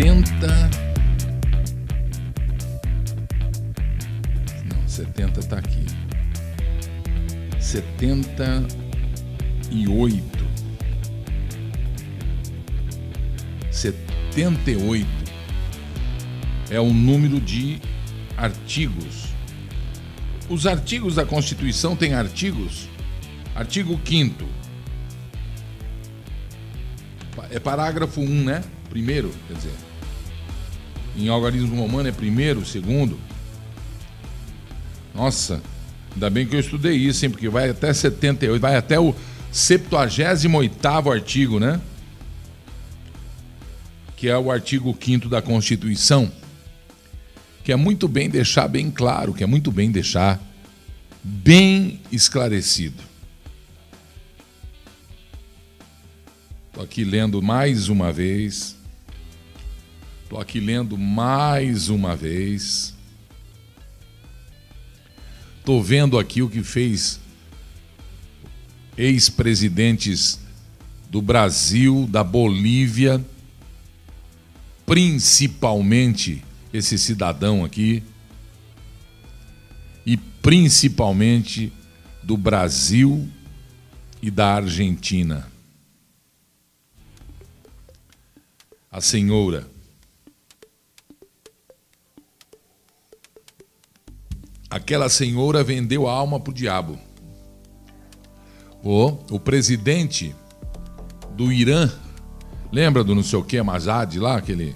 70. Não, 70 está aqui. 78. 78 é o número de artigos. Os artigos da Constituição têm artigos? Artigo 5 é parágrafo 1, né? Primeiro, quer dizer. Em algarismo romano é primeiro, segundo. Nossa, ainda bem que eu estudei isso, hein? Porque vai até 78, vai até o 78 artigo, né? Que é o artigo 5 da Constituição. Que é muito bem deixar bem claro, que é muito bem deixar bem esclarecido. Estou aqui lendo mais uma vez. Estou aqui lendo mais uma vez. Estou vendo aqui o que fez ex-presidentes do Brasil, da Bolívia, principalmente esse cidadão aqui, e principalmente do Brasil e da Argentina. A senhora aquela senhora vendeu a alma para o diabo. O, presidente do Irã, lembra do não sei o que, Mazad lá, aquele,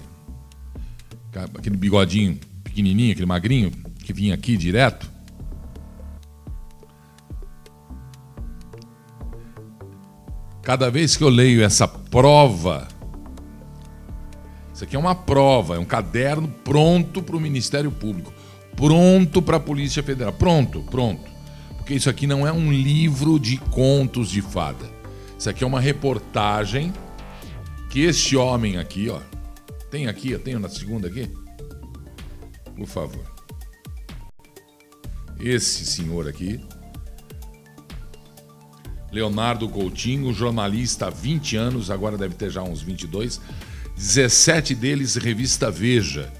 aquele bigodinho pequenininho, aquele magrinho, que vinha aqui direto? Cada vez que eu leio essa prova, isso aqui é uma prova, é um caderno pronto para o Ministério Público pronto para a Polícia Federal. Pronto, pronto. Porque isso aqui não é um livro de contos de fada. Isso aqui é uma reportagem que este homem aqui, ó, tem aqui, eu tenho na segunda aqui. Por favor. Esse senhor aqui, Leonardo Coutinho, jornalista há 20 anos, agora deve ter já uns 22, 17 deles revista Veja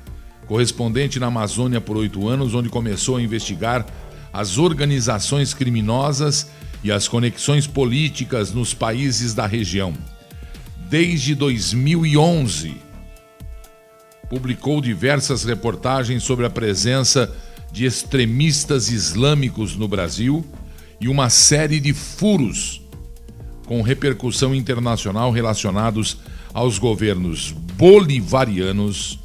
correspondente na Amazônia por oito anos, onde começou a investigar as organizações criminosas e as conexões políticas nos países da região. Desde 2011, publicou diversas reportagens sobre a presença de extremistas islâmicos no Brasil e uma série de furos com repercussão internacional relacionados aos governos bolivarianos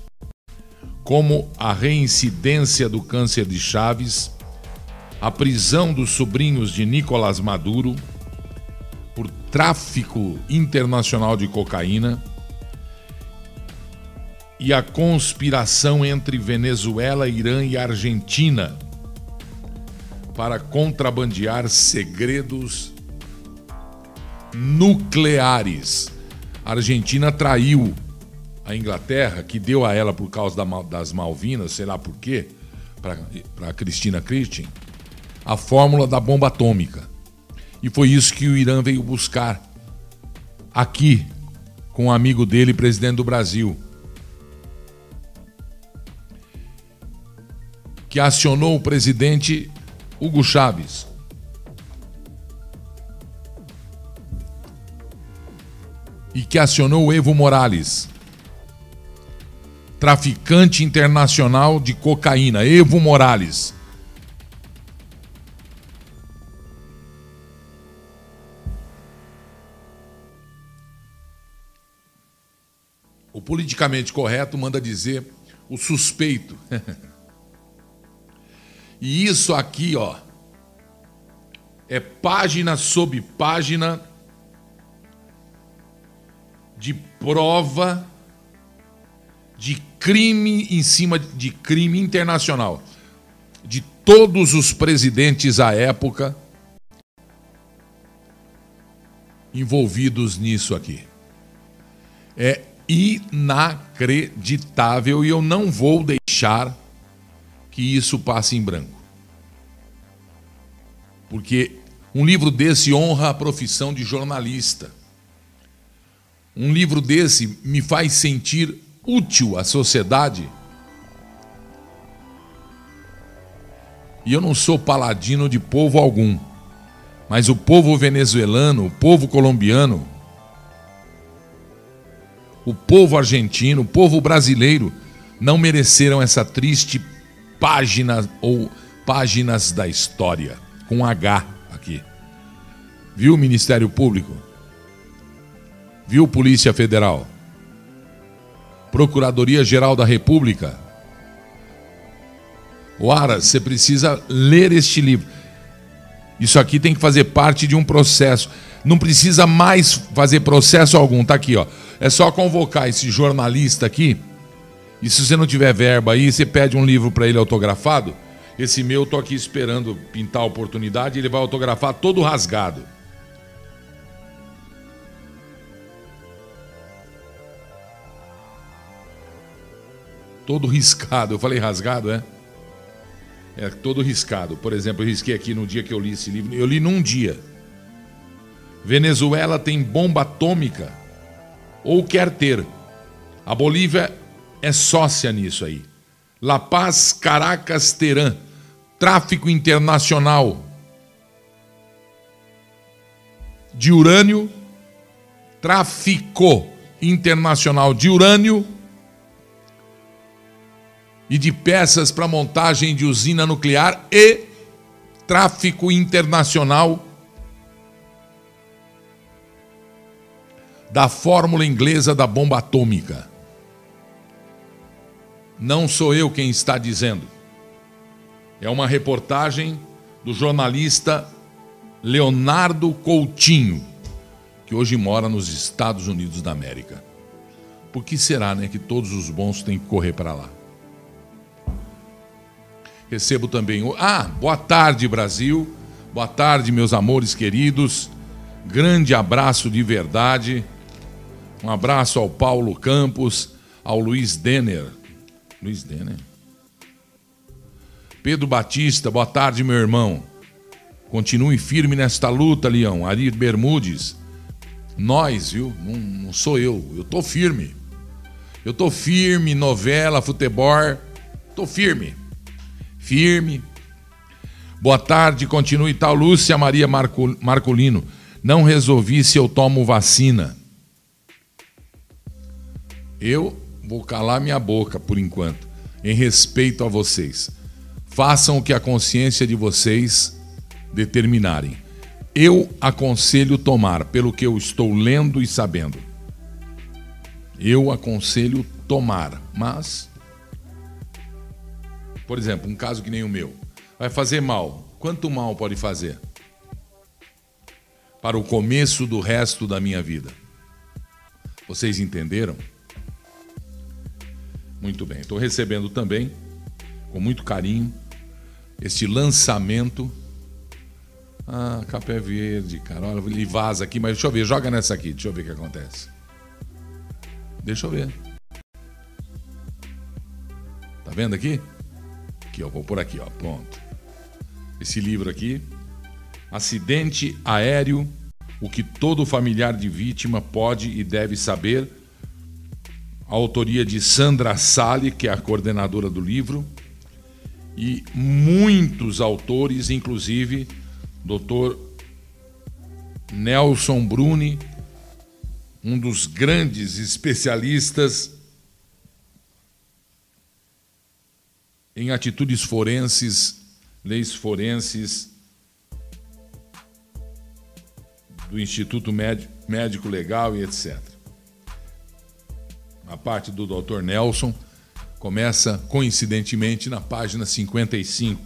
como a reincidência do câncer de Chaves, a prisão dos sobrinhos de Nicolás Maduro por tráfico internacional de cocaína e a conspiração entre Venezuela, Irã e Argentina para contrabandear segredos nucleares. A Argentina traiu a Inglaterra, que deu a ela por causa das Malvinas, sei lá por quê, para Cristina Christian, a fórmula da bomba atômica. E foi isso que o Irã veio buscar aqui, com um amigo dele, presidente do Brasil. Que acionou o presidente Hugo Chávez. E que acionou Evo Morales traficante internacional de cocaína, Evo Morales. O politicamente correto manda dizer o suspeito. e isso aqui, ó, é página sob página de prova de crime em cima de crime internacional de todos os presidentes à época envolvidos nisso aqui. É inacreditável e eu não vou deixar que isso passe em branco. Porque um livro desse honra a profissão de jornalista. Um livro desse me faz sentir útil à sociedade. E eu não sou paladino de povo algum, mas o povo venezuelano, o povo colombiano, o povo argentino, o povo brasileiro não mereceram essa triste página ou páginas da história, com H aqui. Viu Ministério Público? Viu Polícia Federal? Procuradoria Geral da República? Oara, você precisa ler este livro. Isso aqui tem que fazer parte de um processo. Não precisa mais fazer processo algum. Tá aqui, ó. É só convocar esse jornalista aqui. E se você não tiver verba aí, você pede um livro para ele autografado. Esse meu, tô aqui esperando pintar a oportunidade, ele vai autografar todo rasgado. Todo riscado. Eu falei rasgado, é? É todo riscado. Por exemplo, eu risquei aqui no dia que eu li esse livro. Eu li num dia. Venezuela tem bomba atômica ou quer ter. A Bolívia é sócia nisso aí. La Paz, Caracas, Teherã. Tráfico internacional de urânio. Tráfico internacional de urânio e de peças para montagem de usina nuclear e tráfico internacional da fórmula inglesa da bomba atômica. Não sou eu quem está dizendo. É uma reportagem do jornalista Leonardo Coutinho, que hoje mora nos Estados Unidos da América. Por que será, né, que todos os bons têm que correr para lá? Recebo também. Ah, boa tarde, Brasil. Boa tarde, meus amores queridos. Grande abraço de verdade. Um abraço ao Paulo Campos, ao Luiz Denner. Luiz Denner. Pedro Batista, boa tarde, meu irmão. Continue firme nesta luta, Leão. Ari Bermudes. Nós, viu? Não, não sou eu. Eu tô firme. Eu tô firme, novela, futebol. Tô firme firme. Boa tarde, continue tal. Lúcia Maria Marco, Marcolino. Não resolvi se eu tomo vacina. Eu vou calar minha boca por enquanto, em respeito a vocês. Façam o que a consciência de vocês determinarem. Eu aconselho tomar, pelo que eu estou lendo e sabendo. Eu aconselho tomar, mas por exemplo, um caso que nem o meu, vai fazer mal. Quanto mal pode fazer? Para o começo do resto da minha vida. Vocês entenderam? Muito bem. Estou recebendo também, com muito carinho, este lançamento. Ah, capé verde, cara. Olha, ele vaza aqui, mas deixa eu ver. Joga nessa aqui, deixa eu ver o que acontece. Deixa eu ver. Tá vendo aqui? Aqui, ó, vou por aqui, ó, pronto. Esse livro aqui, Acidente Aéreo, o que todo familiar de vítima pode e deve saber. A autoria de Sandra Sali, que é a coordenadora do livro, e muitos autores, inclusive Dr. Nelson Bruni, um dos grandes especialistas em atitudes forenses, leis forenses do Instituto Médico Legal e etc. A parte do Dr. Nelson começa coincidentemente na página 55.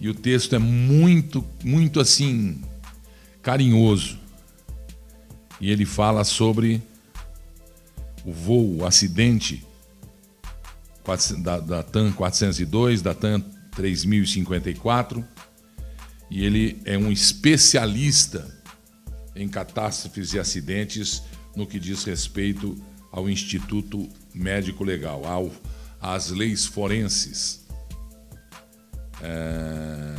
E o texto é muito, muito assim carinhoso. E ele fala sobre o voo, o acidente da, da TAM 402, da TAM 3054, e ele é um especialista em catástrofes e acidentes no que diz respeito ao Instituto Médico Legal, ao, às leis forenses. É...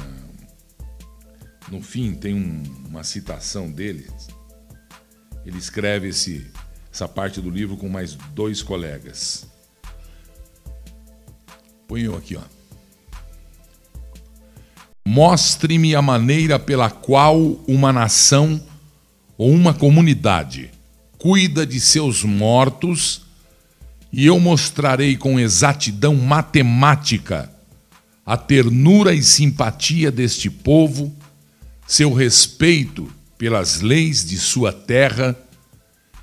No fim, tem um, uma citação dele. Ele escreve esse essa parte do livro com mais dois colegas. Põe eu aqui, ó. Mostre-me a maneira pela qual uma nação ou uma comunidade cuida de seus mortos, e eu mostrarei com exatidão matemática a ternura e simpatia deste povo, seu respeito pelas leis de sua terra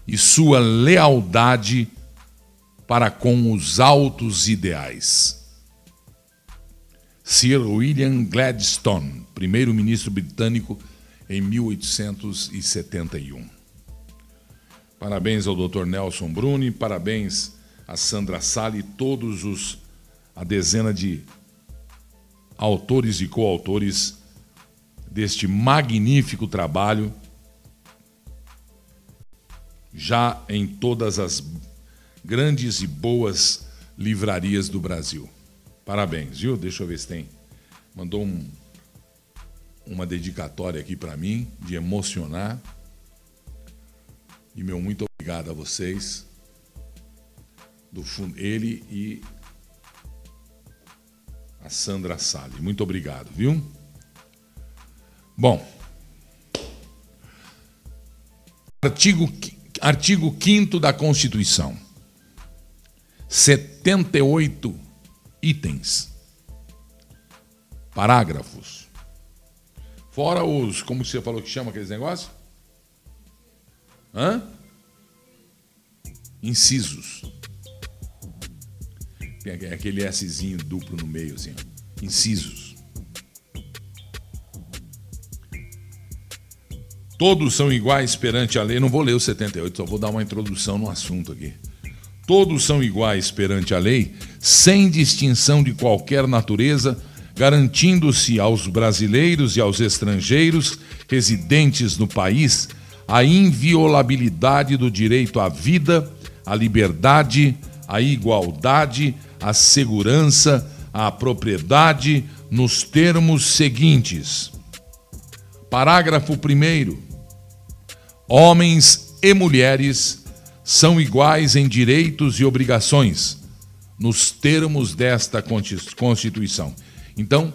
e sua lealdade para com os altos ideais. Sir William Gladstone, primeiro-ministro britânico em 1871. Parabéns ao Dr. Nelson Bruni, parabéns a Sandra Sala e todos os a dezena de autores e coautores deste magnífico trabalho já em todas as grandes e boas livrarias do Brasil. Parabéns, viu? Deixa eu ver se tem. Mandou um, uma dedicatória aqui para mim, de emocionar. E meu muito obrigado a vocês. Do fundo, ele e a Sandra Sale. Muito obrigado, viu? Bom. Artigo Artigo 5 da Constituição. 78 itens. Parágrafos. Fora os, como você falou que chama aqueles negócios? Hã? Incisos. Tem aquele Szinho duplo no meio, assim. Incisos. Todos são iguais perante a lei. Não vou ler o 78, só vou dar uma introdução no assunto aqui. Todos são iguais perante a lei, sem distinção de qualquer natureza, garantindo-se aos brasileiros e aos estrangeiros residentes no país a inviolabilidade do direito à vida, à liberdade, à igualdade, à segurança, à propriedade, nos termos seguintes. Parágrafo 1. Homens e mulheres são iguais em direitos e obrigações, nos termos desta Constituição. Então,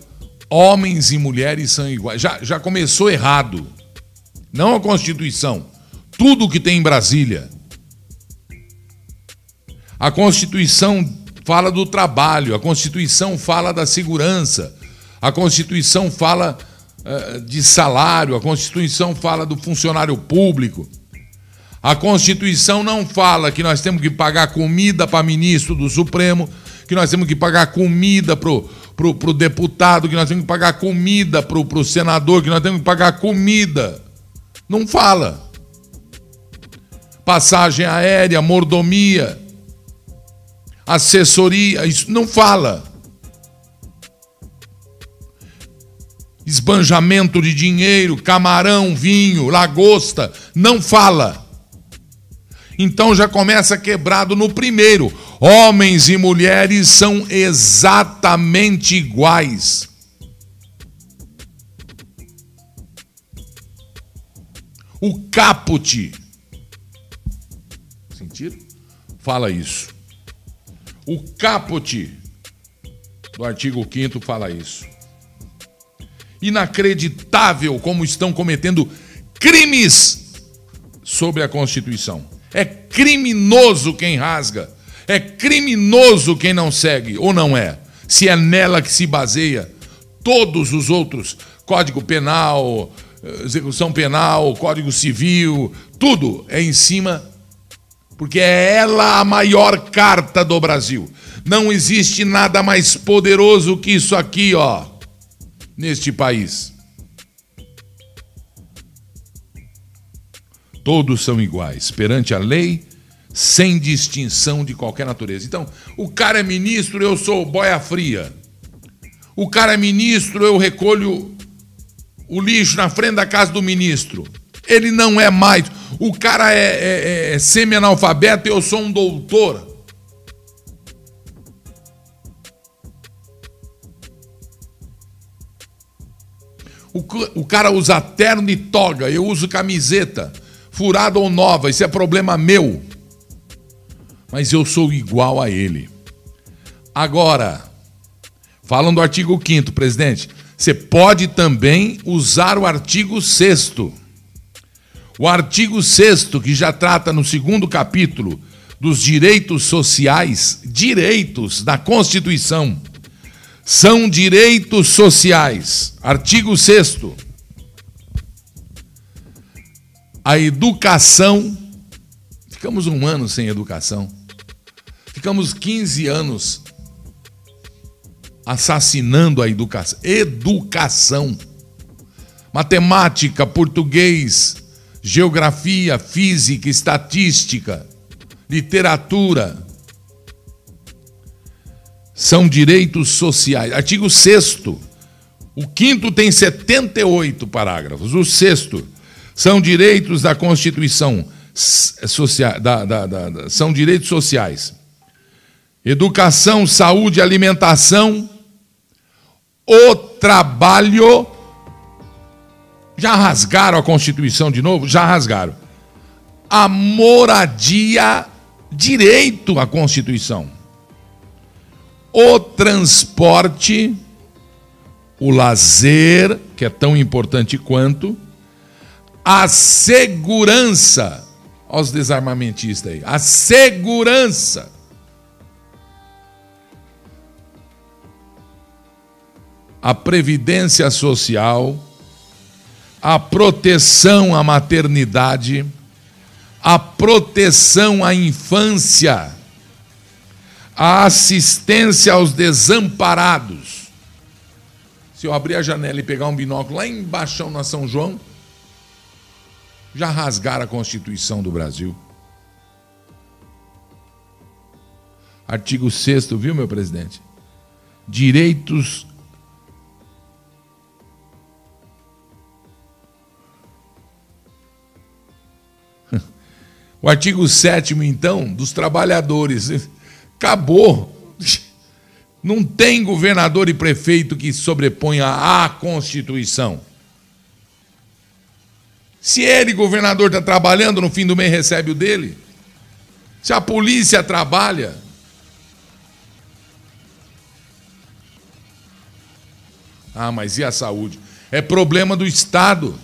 homens e mulheres são iguais. Já, já começou errado. Não a Constituição. Tudo que tem em Brasília. A Constituição fala do trabalho, a Constituição fala da segurança, a Constituição fala eh, de salário, a Constituição fala do funcionário público. A Constituição não fala que nós temos que pagar comida para ministro do Supremo, que nós temos que pagar comida para o deputado, que nós temos que pagar comida para o senador, que nós temos que pagar comida. Não fala. Passagem aérea, mordomia, assessoria, isso não fala. esbanjamento de dinheiro, camarão, vinho, lagosta, não fala. Então já começa quebrado no primeiro. Homens e mulheres são exatamente iguais. O caput. Sentiram? Fala isso. O caput do artigo 5 fala isso inacreditável como estão cometendo crimes sobre a Constituição. É criminoso quem rasga, é criminoso quem não segue, ou não é? Se é nela que se baseia todos os outros, Código Penal, execução penal, Código Civil, tudo é em cima, porque é ela a maior carta do Brasil. Não existe nada mais poderoso que isso aqui, ó neste país. Todos são iguais perante a lei, sem distinção de qualquer natureza. Então, o cara é ministro, eu sou boia fria. O cara é ministro, eu recolho o lixo na frente da casa do ministro. Ele não é mais. O cara é, é, é semi-analfabeto, eu sou um doutor. O cara usa terno e toga, eu uso camiseta, furada ou nova, isso é problema meu. mas eu sou igual a ele. Agora, falam do artigo 5 presidente, você pode também usar o artigo 6 o artigo 6 que já trata no segundo capítulo dos direitos sociais, direitos da Constituição, são direitos sociais. Artigo 6 A educação. Ficamos um ano sem educação. Ficamos 15 anos assassinando a educação. Educação. Matemática, português, geografia, física, estatística, literatura. São direitos sociais. Artigo 6. O quinto tem 78 parágrafos. O sexto são direitos da Constituição. Social, da, da, da, são direitos sociais. Educação, saúde, alimentação, o trabalho. Já rasgaram a Constituição de novo? Já rasgaram. A moradia, direito à Constituição. O transporte, o lazer, que é tão importante quanto, a segurança. Olha os desarmamentistas aí. A segurança a previdência social, a proteção à maternidade, a proteção à infância, a assistência aos desamparados. Se eu abrir a janela e pegar um binóculo lá embaixo na São João, já rasgaram a Constituição do Brasil. Artigo 6 viu, meu presidente? Direitos O artigo 7 então, dos trabalhadores. Acabou. Não tem governador e prefeito que sobreponha à Constituição. Se ele, governador, está trabalhando, no fim do mês recebe o dele. Se a polícia trabalha. Ah, mas e a saúde? É problema do Estado.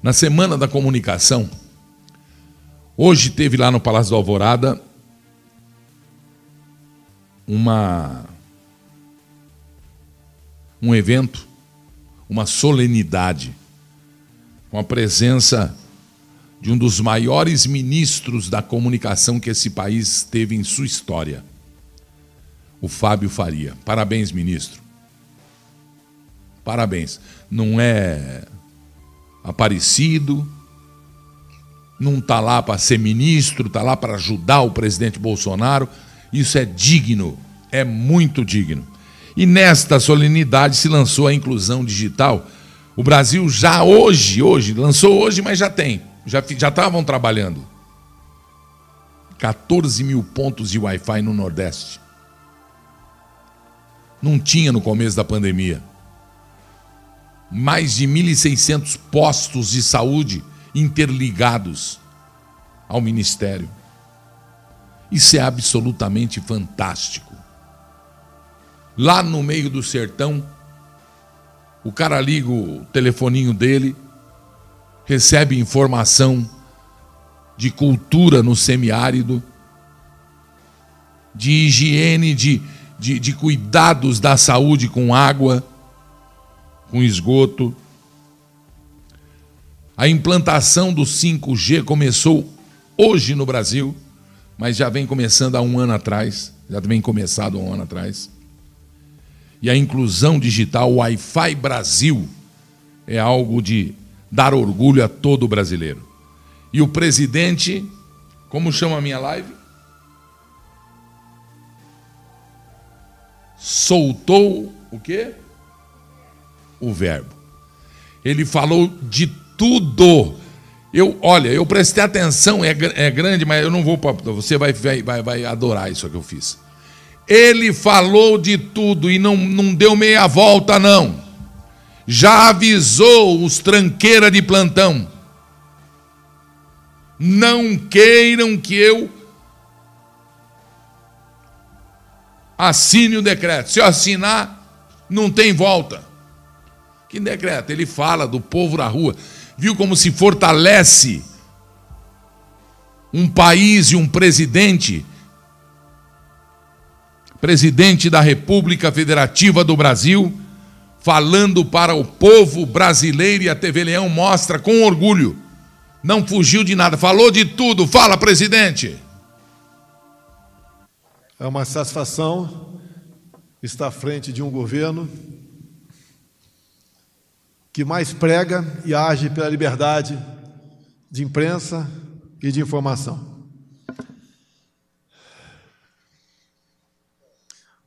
Na semana da comunicação, Hoje teve lá no Palácio da Alvorada uma um evento, uma solenidade com a presença de um dos maiores ministros da comunicação que esse país teve em sua história, o Fábio Faria. Parabéns, ministro. Parabéns. Não é aparecido, não está lá para ser ministro, está lá para ajudar o presidente Bolsonaro. Isso é digno, é muito digno. E nesta solenidade se lançou a inclusão digital. O Brasil já hoje, hoje, lançou hoje, mas já tem, já estavam trabalhando. 14 mil pontos de Wi-Fi no Nordeste. Não tinha no começo da pandemia. Mais de 1.600 postos de saúde interligados ao ministério. Isso é absolutamente fantástico. Lá no meio do sertão, o cara liga o telefoninho dele, recebe informação de cultura no semiárido, de higiene, de, de, de cuidados da saúde com água, com esgoto a implantação do 5G começou hoje no Brasil, mas já vem começando há um ano atrás, já vem começado há um ano atrás. E a inclusão digital Wi-Fi Brasil é algo de dar orgulho a todo brasileiro. E o presidente, como chama a minha live? Soltou o quê? O verbo. Ele falou de tudo. Eu, olha, eu prestei atenção, é, é grande, mas eu não vou. Você vai, vai, vai adorar isso que eu fiz. Ele falou de tudo e não, não deu meia volta, não. Já avisou os tranqueira de plantão. Não queiram que eu assine o decreto. Se eu assinar, não tem volta. Que decreto? Ele fala do povo na rua. Viu como se fortalece um país e um presidente, presidente da República Federativa do Brasil, falando para o povo brasileiro e a TV Leão mostra com orgulho. Não fugiu de nada, falou de tudo. Fala, presidente. É uma satisfação estar à frente de um governo que mais prega e age pela liberdade de imprensa e de informação.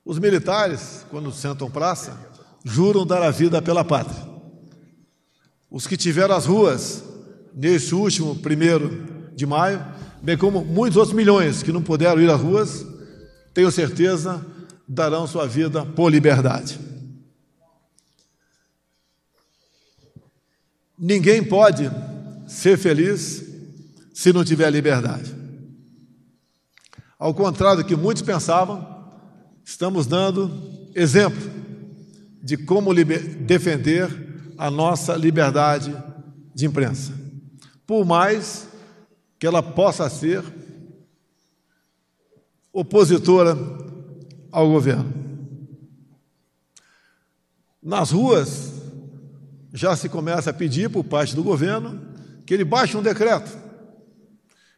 Os militares, quando sentam praça, juram dar a vida pela pátria. Os que tiveram as ruas nesse último primeiro de maio, bem como muitos outros milhões que não puderam ir às ruas, tenho certeza, darão sua vida por liberdade. Ninguém pode ser feliz se não tiver liberdade. Ao contrário do que muitos pensavam, estamos dando exemplo de como defender a nossa liberdade de imprensa. Por mais que ela possa ser opositora ao governo. Nas ruas, já se começa a pedir por parte do governo que ele baixe um decreto.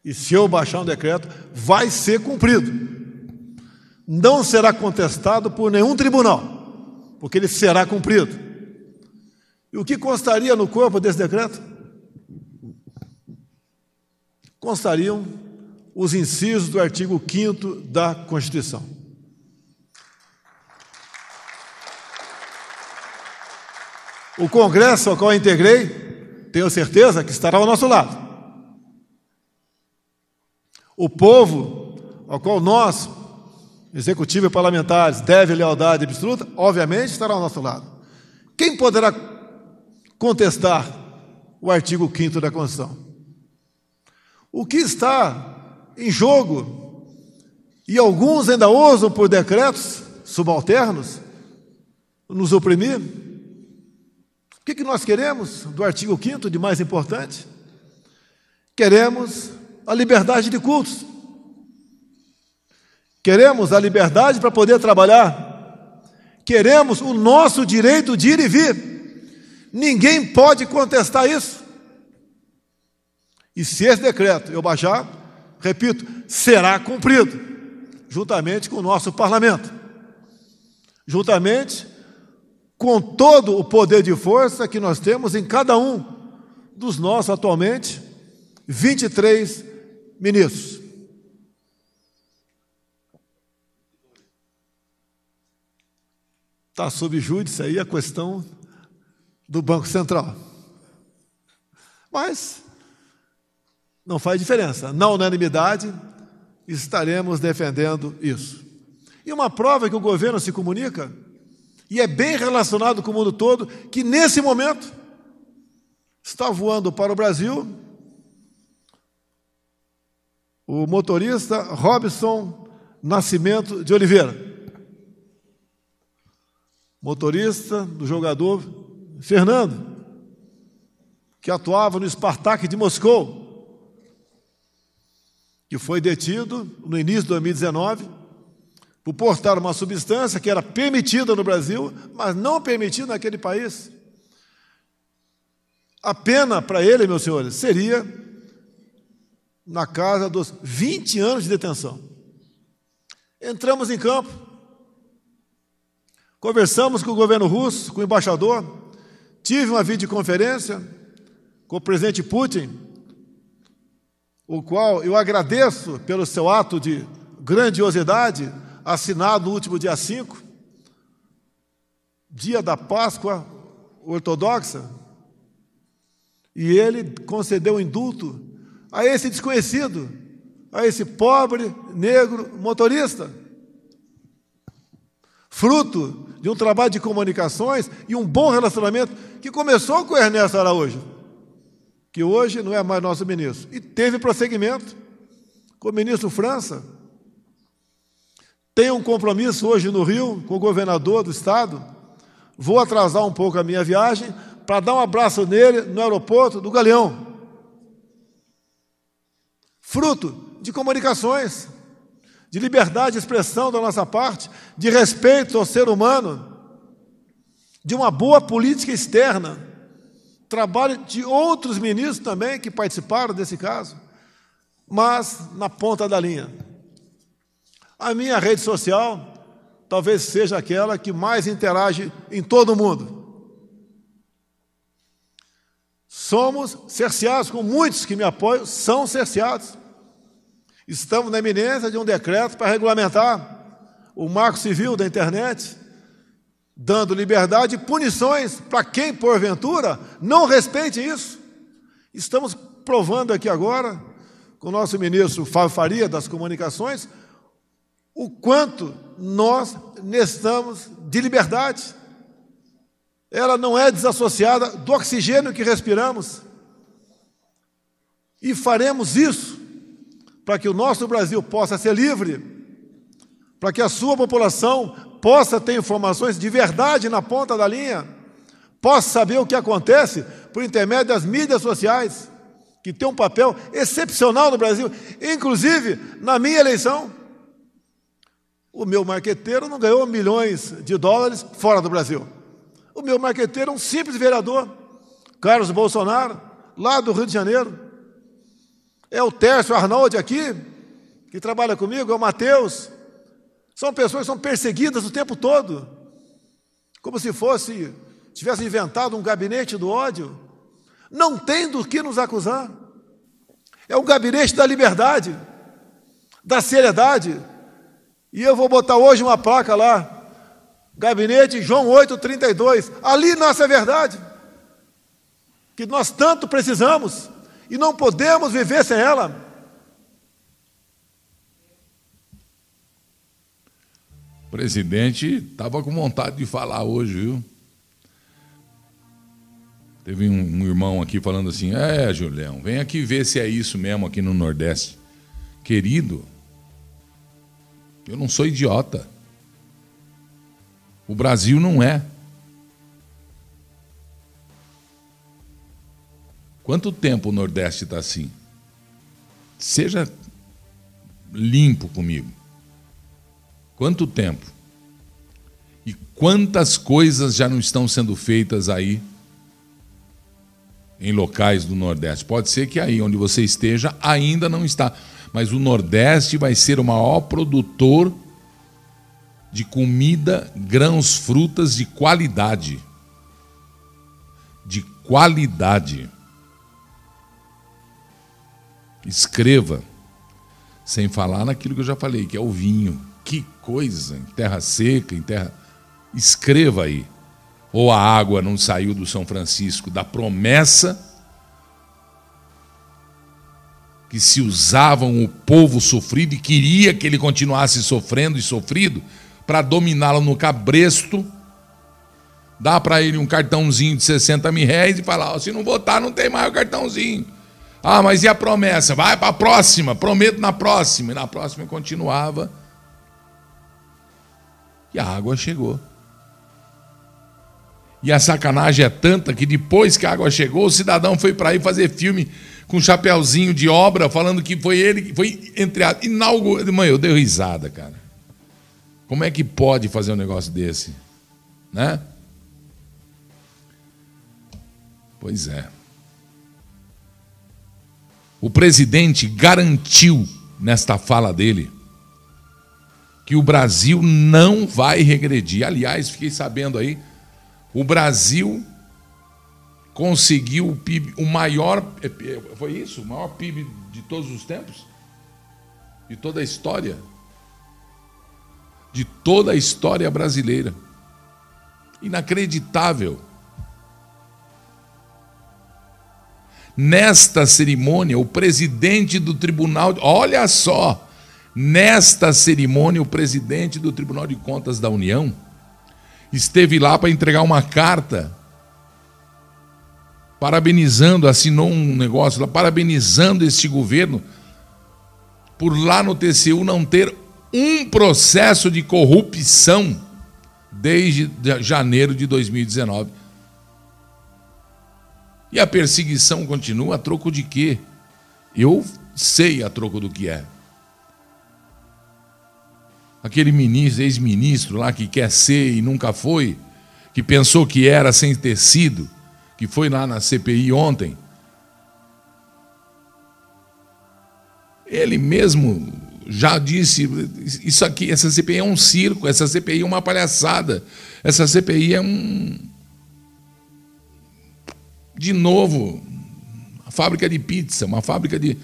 E se eu baixar um decreto, vai ser cumprido. Não será contestado por nenhum tribunal, porque ele será cumprido. E o que constaria no corpo desse decreto? Constariam os incisos do artigo 5 da Constituição. O Congresso ao qual eu integrei, tenho certeza que estará ao nosso lado. O povo ao qual nós, executivo e parlamentares, deve lealdade absoluta, obviamente estará ao nosso lado. Quem poderá contestar o artigo 5 da Constituição? O que está em jogo, e alguns ainda ousam por decretos subalternos nos oprimir, o que, que nós queremos do artigo 5 de mais importante? Queremos a liberdade de cultos. Queremos a liberdade para poder trabalhar. Queremos o nosso direito de ir e vir. Ninguém pode contestar isso. E se esse decreto eu baixar, repito, será cumprido, juntamente com o nosso parlamento, juntamente com todo o poder de força que nós temos em cada um dos nossos atualmente 23 ministros. Está sob júdice aí a questão do Banco Central. Mas não faz diferença. Na unanimidade, estaremos defendendo isso. E uma prova que o governo se comunica e é bem relacionado com o mundo todo, que nesse momento está voando para o Brasil o motorista Robson Nascimento de Oliveira, motorista do jogador Fernando, que atuava no Spartak de Moscou, que foi detido no início de 2019 por portar uma substância que era permitida no Brasil, mas não permitida naquele país. A pena para ele, meus senhores, seria na casa dos 20 anos de detenção. Entramos em campo, conversamos com o governo russo, com o embaixador, tive uma videoconferência com o presidente Putin, o qual eu agradeço pelo seu ato de grandiosidade assinado no último dia 5, dia da Páscoa ortodoxa, e ele concedeu indulto a esse desconhecido, a esse pobre negro motorista. Fruto de um trabalho de comunicações e um bom relacionamento que começou com o Ernesto Araújo, que hoje não é mais nosso ministro, e teve prosseguimento com o ministro França, Tenho um compromisso hoje no Rio com o governador do estado. Vou atrasar um pouco a minha viagem para dar um abraço nele no aeroporto do Galeão. Fruto de comunicações, de liberdade de expressão da nossa parte, de respeito ao ser humano, de uma boa política externa. Trabalho de outros ministros também que participaram desse caso, mas na ponta da linha. A minha rede social talvez seja aquela que mais interage em todo o mundo. Somos cerceados, com muitos que me apoiam, são cerceados. Estamos na eminência de um decreto para regulamentar o marco civil da internet, dando liberdade e punições para quem, porventura, não respeite isso. Estamos provando aqui agora, com o nosso ministro Fábio Faria das Comunicações, o quanto nós necessitamos de liberdade. Ela não é desassociada do oxigênio que respiramos. E faremos isso para que o nosso Brasil possa ser livre, para que a sua população possa ter informações de verdade na ponta da linha, possa saber o que acontece por intermédio das mídias sociais, que tem um papel excepcional no Brasil, inclusive na minha eleição. O meu marqueteiro não ganhou milhões de dólares fora do Brasil. O meu marqueteiro é um simples vereador, Carlos Bolsonaro, lá do Rio de Janeiro. É o Tércio Arnoldi aqui, que trabalha comigo, é o Mateus. São pessoas que são perseguidas o tempo todo, como se fosse, tivesse inventado um gabinete do ódio. Não tem do que nos acusar. É o gabinete da liberdade, da seriedade, e eu vou botar hoje uma placa lá, gabinete João 832. Ali nossa verdade, que nós tanto precisamos e não podemos viver sem ela. O presidente estava com vontade de falar hoje, viu? Teve um, um, irmão aqui falando assim: É, Julião, vem aqui ver se é isso mesmo aqui no Nordeste. Querido, eu não sou idiota. O Brasil não é. Quanto tempo o Nordeste está assim? Seja limpo comigo. Quanto tempo? E quantas coisas já não estão sendo feitas aí em locais do Nordeste? Pode ser que aí onde você esteja ainda não está mas o Nordeste vai ser o maior produtor de comida, grãos, frutas de qualidade. De qualidade. Escreva, sem falar naquilo que eu já falei, que é o vinho. Que coisa, em terra seca, em terra. Escreva aí. Ou a água não saiu do São Francisco da promessa que se usavam o povo sofrido e queria que ele continuasse sofrendo e sofrido para dominá-lo no cabresto, dá para ele um cartãozinho de 60 mil reais e falar: oh, se não votar, não tem mais o cartãozinho. Ah, mas e a promessa? Vai para a próxima, prometo na próxima. E na próxima continuava. E a água chegou. E a sacanagem é tanta que depois que a água chegou, o cidadão foi para aí fazer filme com um chapéuzinho de obra, falando que foi ele que foi entre a inaugurado. Mãe, eu dei risada, cara. Como é que pode fazer um negócio desse? Né? Pois é. O presidente garantiu nesta fala dele que o Brasil não vai regredir. Aliás, fiquei sabendo aí, o Brasil conseguiu o PIB, o maior, é, foi isso? O maior PIB de todos os tempos? De toda a história? De toda a história brasileira. Inacreditável. Nesta cerimônia, o presidente do tribunal, olha só, nesta cerimônia, o presidente do Tribunal de Contas da União esteve lá para entregar uma carta parabenizando, assinou um negócio lá, parabenizando este governo por lá no TCU não ter um processo de corrupção desde janeiro de 2019. E a perseguição continua a troco de quê? Eu sei a troco do que é. Aquele ministro, ex-ministro lá que quer ser e nunca foi, que pensou que era sem ter sido, que foi lá na CPI ontem. Ele mesmo já disse, isso aqui, essa CPI é um circo, essa CPI é uma palhaçada, essa CPI é um. De novo, uma fábrica de pizza, uma fábrica de.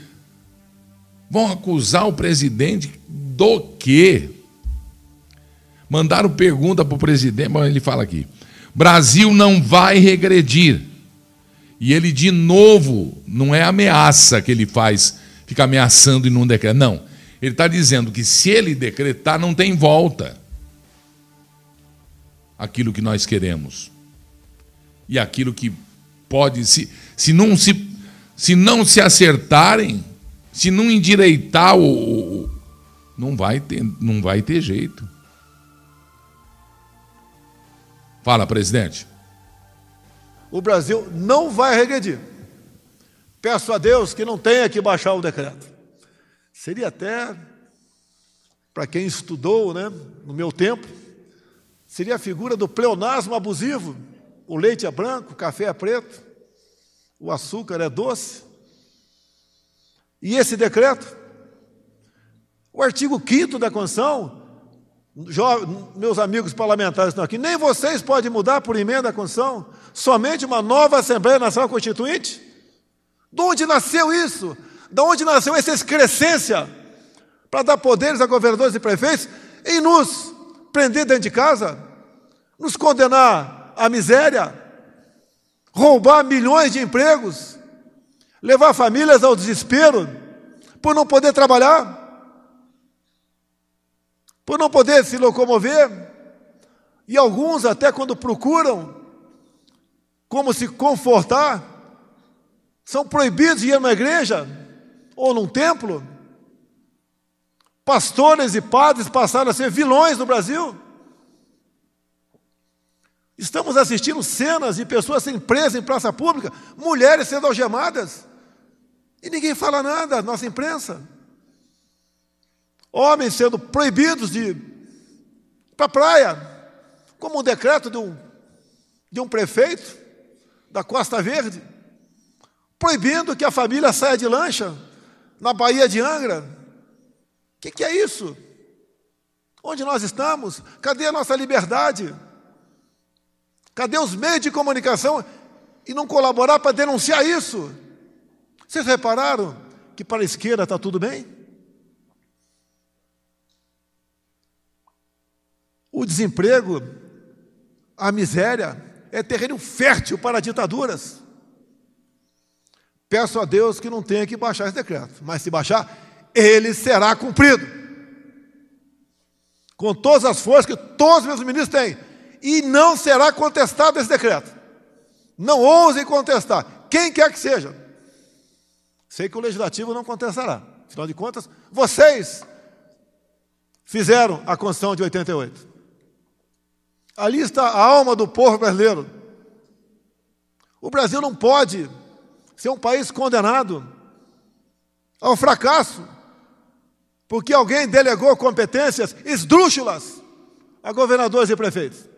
Vão acusar o presidente do quê? Mandaram pergunta para o presidente, mas ele fala aqui: Brasil não vai regredir. E ele, de novo, não é ameaça que ele faz, fica ameaçando e não decreta. Não. Ele está dizendo que se ele decretar, não tem volta aquilo que nós queremos. E aquilo que pode, se, se, não, se, se não se acertarem, se não endireitar, o, o, não, vai ter, não vai ter jeito. Fala, presidente. O Brasil não vai regredir. Peço a Deus que não tenha que baixar o decreto. Seria até, para quem estudou né, no meu tempo, seria a figura do pleonasmo abusivo. O leite é branco, o café é preto, o açúcar é doce. E esse decreto, o artigo 5 da Constituição, meus amigos parlamentares estão aqui, nem vocês podem mudar por emenda à Constituição, somente uma nova Assembleia Nacional Constituinte. De onde nasceu isso? De onde nasceu essa excrescência para dar poderes a governadores e prefeitos e nos prender dentro de casa, nos condenar à miséria, roubar milhões de empregos, levar famílias ao desespero por não poder trabalhar, por não poder se locomover, e alguns até quando procuram como se confortar, são proibidos de ir a uma igreja ou num templo, pastores e padres passaram a ser vilões no Brasil. Estamos assistindo cenas de pessoas sendo presas em praça pública, mulheres sendo algemadas, e ninguém fala nada, nossa imprensa. Homens sendo proibidos de ir para a praia, como um decreto de um, de um prefeito da Costa Verde, proibindo que a família saia de lancha na Baía de Angra. O que, que é isso? Onde nós estamos? Cadê a nossa liberdade? Cadê os meios de comunicação e não colaborar para denunciar isso? Vocês repararam que para a esquerda está tudo bem? O desemprego, a miséria, é terreno fértil para ditaduras. Peço a Deus que não tenha que baixar esse decreto, mas se baixar, ele será cumprido. Com todas as forças que todos os meus ministros têm. E não será contestado esse decreto. Não ousem contestar, quem quer que seja. Sei que o legislativo não contestará. Afinal de contas, vocês fizeram a Constituição de 88. Ali está a alma do povo brasileiro. O Brasil não pode ser um país condenado ao fracasso, porque alguém delegou competências esdrúxulas a governadores e prefeitos.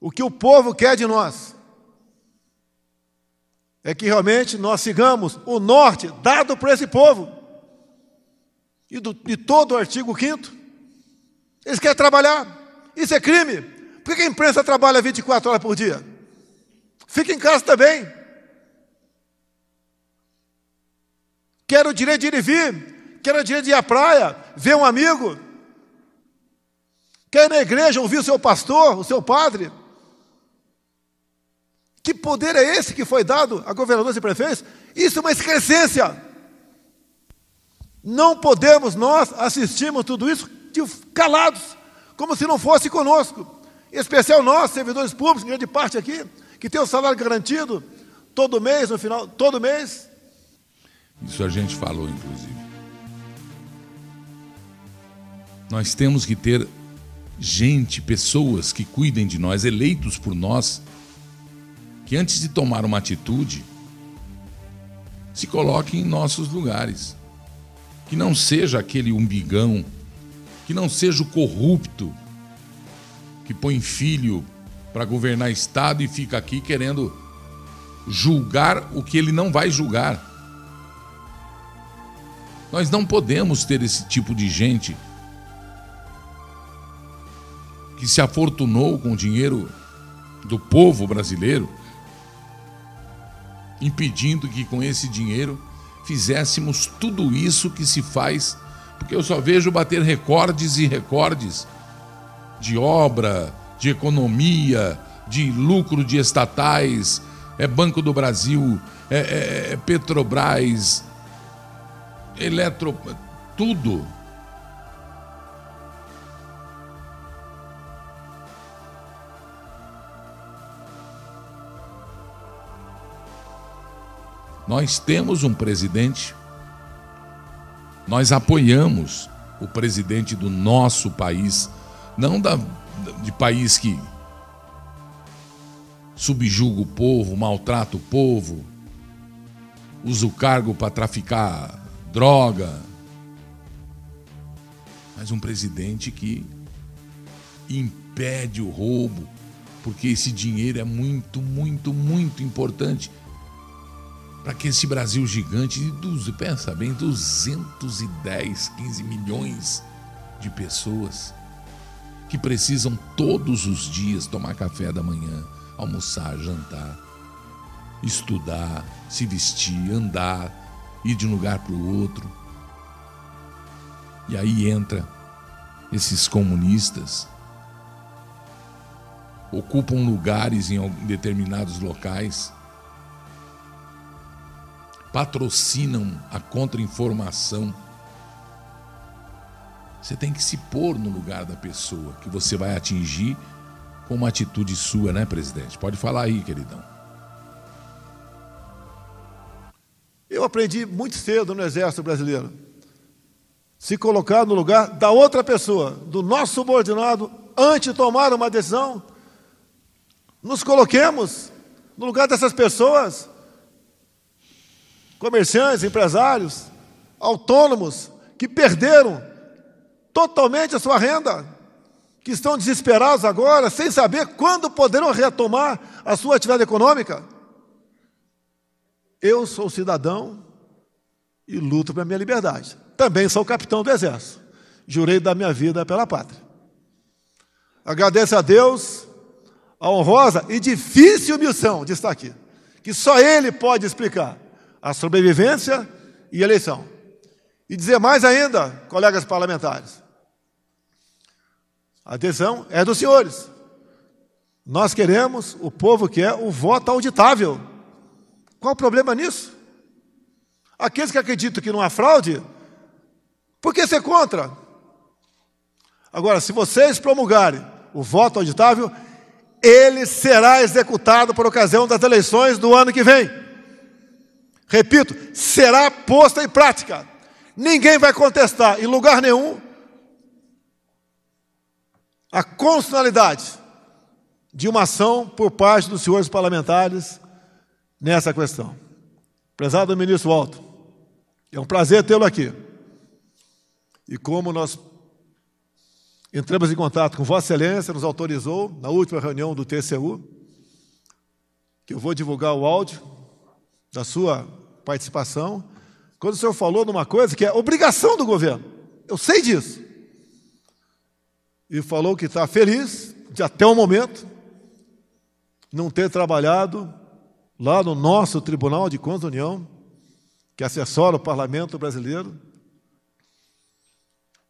O que o povo quer de nós é que realmente nós sigamos o norte dado por esse povo. E do, de todo o artigo 5 eles querem trabalhar. Isso é crime. Por que a imprensa trabalha 24 horas por dia? Fica em casa também. Quero o direito de ir e vir. Quero o direito de ir à praia, ver um amigo. Quer ir na igreja ouvir o seu pastor, o seu padre. Que poder é esse que foi dado a governadores e prefeitos? Isso é uma excrescência. Não podemos nós assistirmos tudo isso calados, como se não fosse conosco. Em especial nós, servidores públicos, grande parte aqui, que tem o salário garantido todo mês, no final, todo mês. Isso a gente falou, inclusive. Nós temos que ter gente, pessoas que cuidem de nós, eleitos por nós, que antes de tomar uma atitude, se coloquem em nossos lugares. Que não seja aquele umbigão, que não seja o corrupto que põe filho para governar Estado e fica aqui querendo julgar o que ele não vai julgar. Nós não podemos ter esse tipo de gente que se afortunou com o dinheiro do povo brasileiro, impedindo que com esse dinheiro fizéssemos tudo isso que se faz, porque eu só vejo bater recordes e recordes de obra, de economia, de lucro de estatais, é Banco do Brasil, é, é, é Petrobras, Eletro, tudo. Nós temos um presidente, nós apoiamos o presidente do nosso país, não da, de país que subjuga o povo, maltrata o povo, usa o cargo para traficar droga. Mas um presidente que impede o roubo, porque esse dinheiro é muito, muito, muito importante para que esse Brasil gigante de, pensa bem, 210, 15 milhões de pessoas que precisam todos os dias tomar café da manhã, almoçar, jantar, estudar, se vestir, andar, ir de um lugar para o outro. E aí entra esses comunistas, ocupam lugares em determinados locais patrocinam a contra-informação. Você tem que se pôr no lugar da pessoa que você vai atingir com uma atitude sua, né, presidente? Pode falar aí, queridão. Eu aprendi muito cedo no Exército Brasileiro. Se colocar no lugar da outra pessoa, do nosso subordinado, antes de tomar uma decisão, nos coloquemos no lugar dessas pessoas comerciantes, empresários, autônomos que perderam totalmente a sua renda, que estão desesperados agora, sem saber quando poderão retomar a sua atividade econômica. Eu sou cidadão e luto pela minha liberdade. Também sou capitão do Exército. Jurei dar minha vida pela pátria. Agradeço a Deus a honrosa e difícil missão de estar aqui, que só Ele pode explicar a sobrevivência e a eleição. E dizer mais ainda, colegas parlamentares, a decisão é dos senhores. Nós queremos, o povo quer o voto auditável. Qual o problema nisso? Aqueles que acreditam que não há fraude, por que ser contra? Agora, se vocês promulgarem o voto auditável, ele será executado por ocasião das eleições do ano que vem. Repito, será posta em prática. Ninguém vai contestar em lugar nenhum a constitucionalidade de uma ação por parte dos senhores parlamentares nessa questão. Prezado ministro Alto, é um prazer tê-lo aqui. E como nós entramos em contato com Vossa Excelência, nos autorizou, na última reunião do TCU, que eu vou divulgar o áudio da sua participação, quando o senhor falou numa coisa que é obrigação do governo. Eu sei disso. E falou que está feliz de até o momento não ter trabalhado lá no nosso Tribunal de Contas da União, que assessora o Parlamento brasileiro,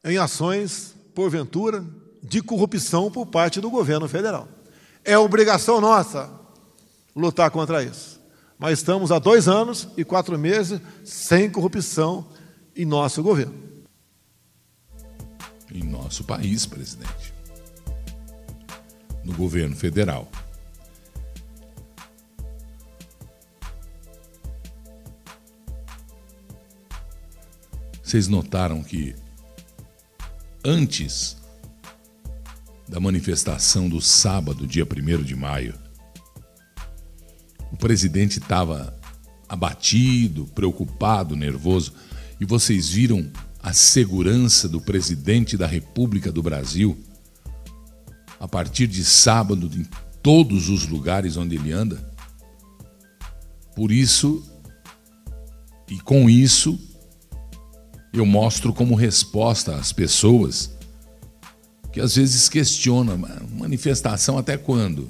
em ações, porventura, de corrupção por parte do governo federal. É obrigação nossa lutar contra isso. Mas estamos há dois anos e quatro meses sem corrupção em nosso governo. Em nosso país, presidente. No governo federal. Vocês notaram que antes da manifestação do sábado, dia 1 de maio, presidente estava abatido, preocupado, nervoso, e vocês viram a segurança do presidente da República do Brasil a partir de sábado em todos os lugares onde ele anda? Por isso, e com isso, eu mostro como resposta às pessoas que às vezes questionam: manifestação até quando?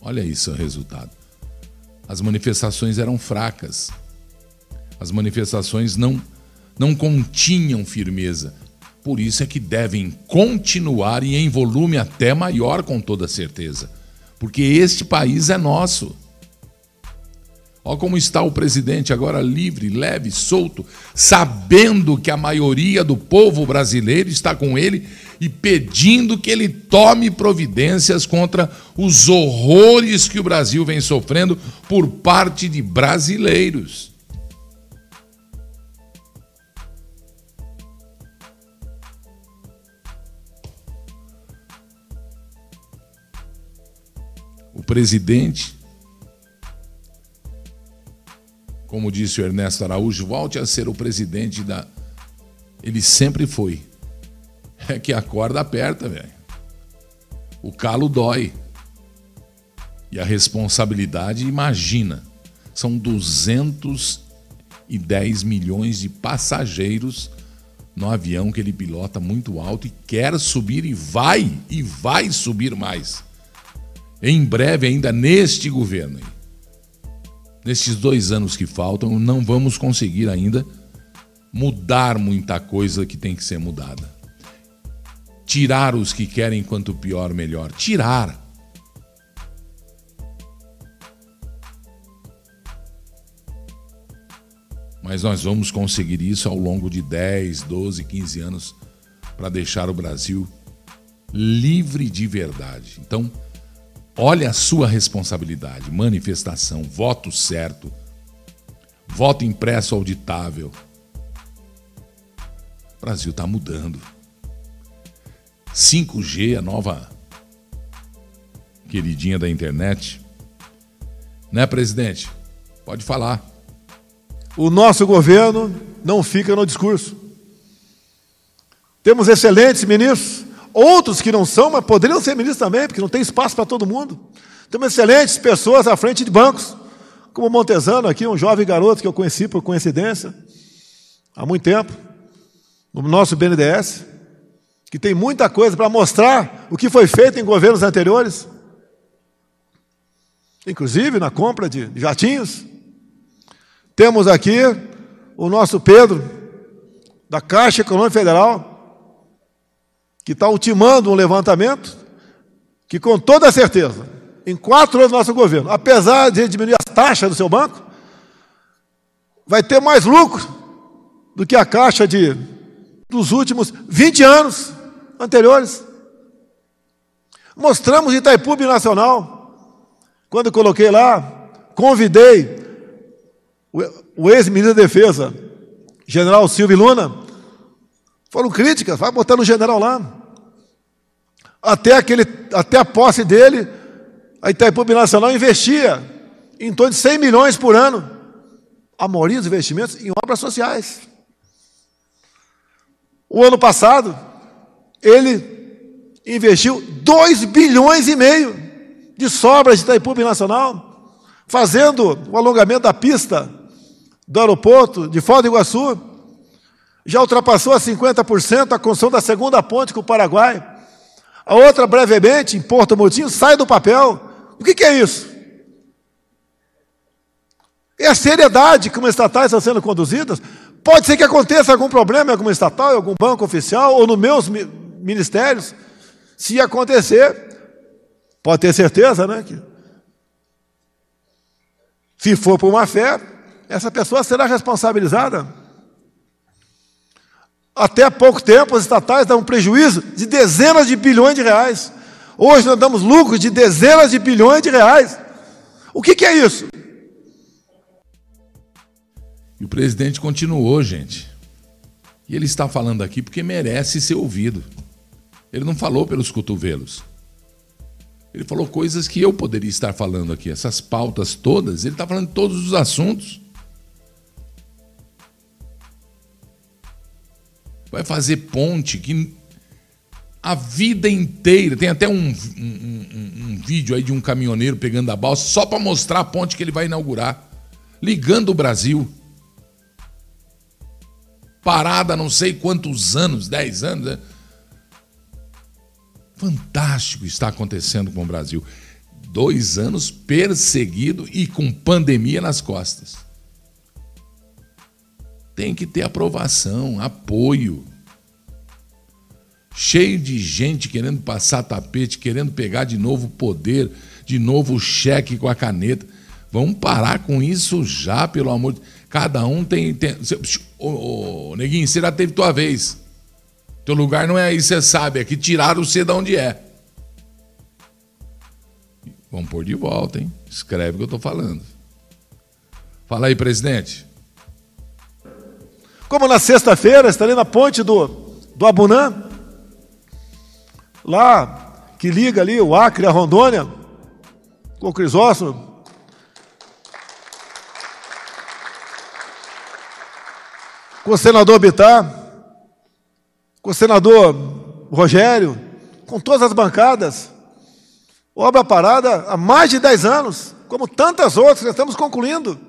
Olha isso o resultado. As manifestações eram fracas. As manifestações não não continham firmeza. Por isso é que devem continuar e em volume até maior, com toda certeza. Porque este país é nosso. Olha como está o presidente agora livre, leve, solto, sabendo que a maioria do povo brasileiro está com ele e pedindo que ele tome providências contra os horrores que o Brasil vem sofrendo por parte de brasileiros. O presidente como disse o Ernesto Araújo, volte a ser o presidente da. Ele sempre foi. É que a corda aperta, velho. O calo dói. E a responsabilidade, imagina, são 210 milhões de passageiros no avião que ele pilota muito alto e quer subir e vai, e vai subir mais. Em breve, ainda neste governo nesses dois anos que faltam, não vamos conseguir ainda mudar muita coisa que tem que ser mudada. Tirar os que querem quanto pior, melhor. Tirar. Mas nós vamos conseguir isso ao longo de 10, 12, 15 anos para deixar o Brasil livre de verdade. Então, Olha a sua responsabilidade, manifestação, voto certo, voto impresso auditável. O Brasil está mudando. 5G, a nova queridinha da internet. Né, presidente? Pode falar. O nosso governo não fica no discurso. Temos excelentes ministros, Outros que não são, mas poderiam ser ministros também, porque não tem espaço para todo mundo. Temos excelentes pessoas à frente de bancos, como Montesano aqui, um jovem garoto que eu conheci por coincidência, há muito tempo, no nosso BNDES, que tem muita coisa para mostrar o que foi feito em governos anteriores, inclusive na compra de jatinhos. Temos aqui o nosso Pedro, da Caixa Econômica Federal, que está ultimando um levantamento que, com toda certeza, em quatro anos do nosso governo, apesar de diminuir as taxas do seu banco, vai ter mais lucro do que a caixa de, dos últimos 20 anos anteriores. Mostramos Itaipu Nacional, quando coloquei lá, convidei o, ex-ministro da Defesa, general Silvio Luna, foram críticas, vai botando o general lá. Até, aquele, até a posse dele, a Itaipu Nacional investia em torno de 100 milhões por ano. A maioria dos investimentos em obras sociais. O ano passado, ele investiu 2 bilhões e meio de sobras de Itaipu Nacional, fazendo o alongamento da pista do aeroporto de Foz do Iguaçu, já ultrapassou a 50% a construção da segunda ponte com o Paraguai. A outra, brevemente, em Porto Moutinho, sai do papel. O que, que é isso? É a seriedade como estatais estão sendo conduzidas. Pode ser que aconteça algum problema em alguma estatal, em algum banco oficial, ou nos meus ministérios. Se acontecer, pode ter certeza, né? Que se for por uma fé, essa pessoa será responsabilizada. Até pouco tempo, as estatais davam prejuízo de dezenas de bilhões de reais. Hoje nós damos lucro de dezenas de bilhões de reais. O que, que é isso? E o presidente continuou, gente. E ele está falando aqui porque merece ser ouvido. Ele não falou pelos cotovelos. Ele falou coisas que eu poderia estar falando aqui, essas pautas todas. Ele está falando de todos os assuntos. Vai fazer ponte que a vida inteira. Tem até um, um, um, um vídeo aí de um caminhoneiro pegando a balsa só para mostrar a ponte que ele vai inaugurar. Ligando o Brasil. Parada não sei quantos anos, 10 anos. Né? Fantástico está acontecendo com o Brasil. Dois anos perseguido e com pandemia nas costas. Tem que ter aprovação, apoio cheio de gente querendo passar tapete, querendo pegar de novo poder, de novo cheque com a caneta. Vamos parar com isso já, pelo amor de Cada um tem. tem... Ô, ô, Neguinho, você já teve tua vez. Teu lugar não é aí, você sabe, é que tiraram você de onde é. Vamos pôr de volta, hein? Escreve o que eu tô falando. Fala aí, presidente. Como na sexta-feira, estarei na ponte do, do Abunã, lá que liga ali o Acre a Rondônia, com o Crisóstomo. Com o senador Bittar, com o senador Rogério, com todas as bancadas. Obra parada há mais de 10 anos, como tantas outras que estamos concluindo,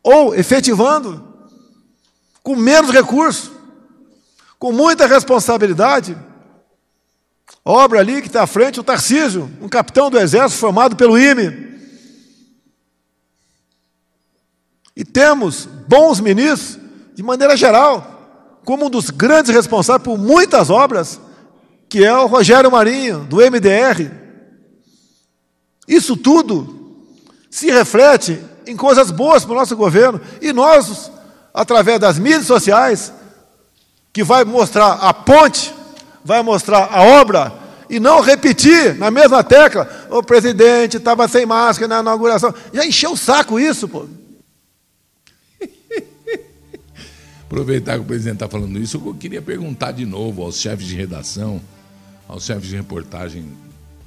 ou efetivando, com menos recursos, com muita responsabilidade obra ali que está à frente, o Tarcísio, um capitão do exército formado pelo IME. E temos bons ministros, de maneira geral, como um dos grandes responsáveis por muitas obras, que é o Rogério Marinho, do MDR. Isso tudo se reflete em coisas boas para o nosso governo. E nós, através das mídias sociais, que vai mostrar a ponte vai mostrar a obra e não repetir na mesma tecla. O presidente estava sem máscara na inauguração. Já encheu o saco isso, pô. Aproveitar que o presidente está falando isso, eu queria perguntar de novo aos chefes de redação, aos chefes de reportagem,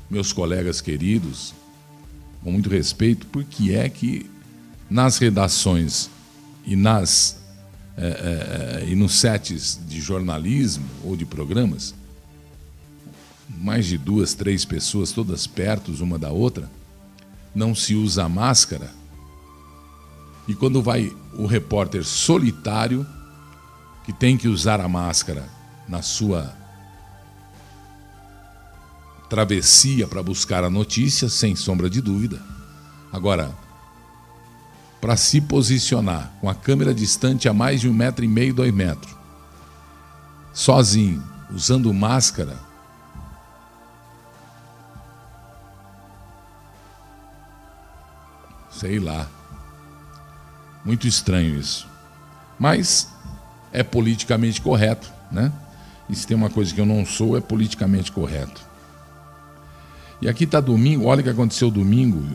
meus colegas queridos, com muito respeito, por que é que nas redações e nas é, é, e nos sets de jornalismo ou de programas mais de duas, três pessoas, todas perto uma da outra, não se usa máscara. E quando vai o repórter solitário, que tem que usar a máscara na sua travessia para buscar a notícia, sem sombra de dúvida. Agora, para se posicionar com a câmera distante a mais de um metro e meio, dois metros, sozinho, usando máscara, Sei lá. Muito estranho isso. Mas é politicamente correto, né? E se tem uma coisa que eu não sou, é politicamente correto. E aqui está domingo, olha o que aconteceu domingo.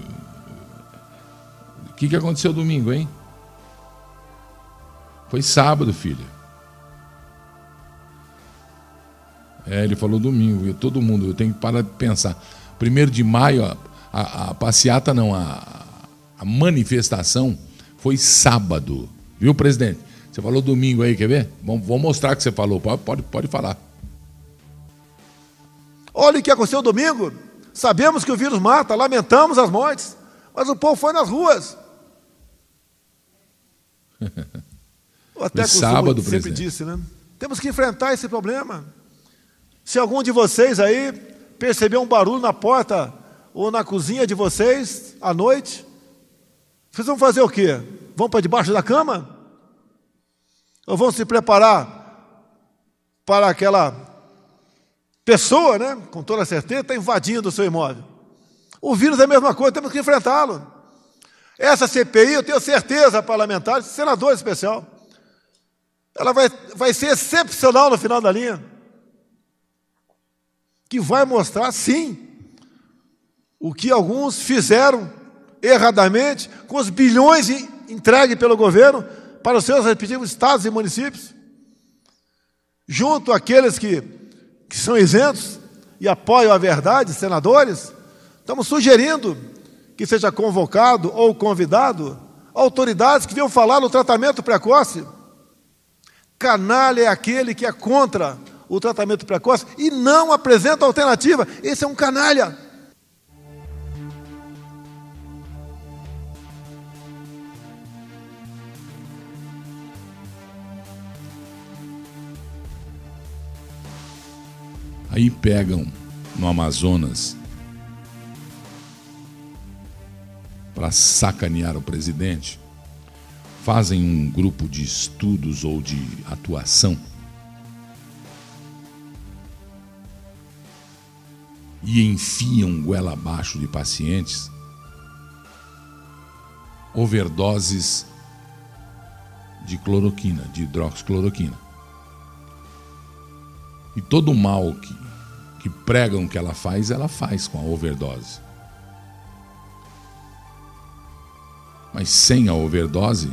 O que, que aconteceu domingo, hein? Foi sábado, filha. É, ele falou domingo, e todo mundo, eu tenho que parar de pensar. Primeiro de maio, a, a, a passeata não, a, a manifestação foi sábado. Viu, presidente? Você falou domingo aí, quer ver? Vamos, vamos mostrar que você falou. Pode, pode, pode falar. Olha o que aconteceu domingo. Sabemos que o vírus mata, lamentamos as mortes, mas o povo foi nas ruas. até foi sábado, sempre presidente. disse, né? Temos que enfrentar esse problema. Se algum de vocês aí percebeu um barulho na porta ou na cozinha de vocês à noite, vocês vão fazer o quê? Vão para debaixo da cama? Ou vão se preparar para aquela pessoa, né? Com toda certeza, está invadindo o seu imóvel. O vírus é a mesma coisa, temos que enfrentá-lo. Essa CPI, eu tenho certeza, parlamentar, senador especial, ela vai, vai ser excepcional no final da linha. Que vai mostrar, sim, o que alguns fizeram erradamente com os bilhões entregues pelo governo para os seus respectivos estados e municípios. junto àqueles que, que são isentos e apoiam a verdade, senadores, estamos sugerindo que seja convocado ou convidado autoridades que venham falar no tratamento precoce. Canalha é aquele que é contra o tratamento precoce e não apresenta alternativa. Esse é um canalha. Aí pegam no Amazonas para sacanear o presidente, fazem um grupo de estudos ou de atuação e enfiam goela abaixo de pacientes overdoses de cloroquina, de hidroxicloroquina. E todo o mal que que pregam que ela faz, ela faz com a overdose. Mas sem a overdose,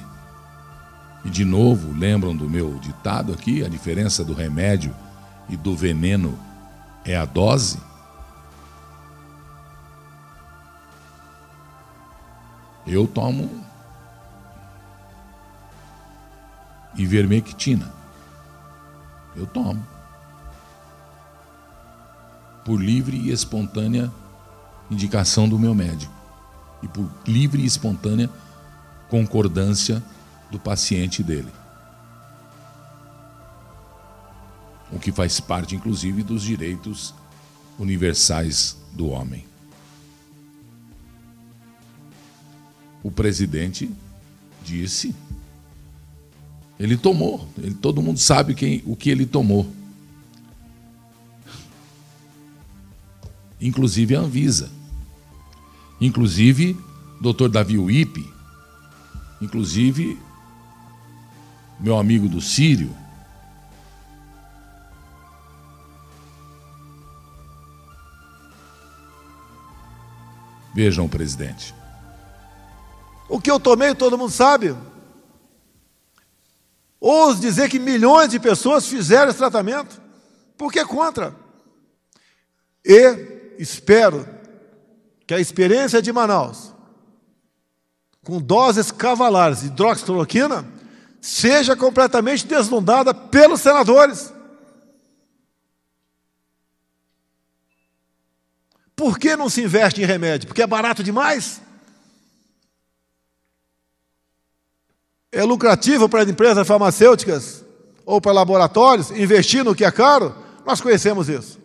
e de novo, lembram do meu ditado aqui, a diferença do remédio e do veneno é a dose? Eu tomo ivermectina. Eu tomo por livre e espontânea indicação do meu médico e por livre e espontânea concordância do paciente dele. O que faz parte, inclusive, dos direitos universais do homem. O presidente disse, ele tomou, ele, todo mundo sabe quem, o que ele tomou. inclusive a Anvisa, inclusive Dr. Davi Uip, inclusive meu amigo do Sírio. Vejam, presidente. O que eu tomei, todo mundo sabe. Ouso dizer que milhões de pessoas fizeram esse tratamento. Por que contra? E espero que a experiência de Manaus, com doses cavalares de hidroxicloroquina, seja completamente deslumbrada pelos senadores. Por que não se investe em remédio? Porque é barato demais? É lucrativo para as empresas farmacêuticas ou para laboratórios investir no que é caro? Nós conhecemos isso.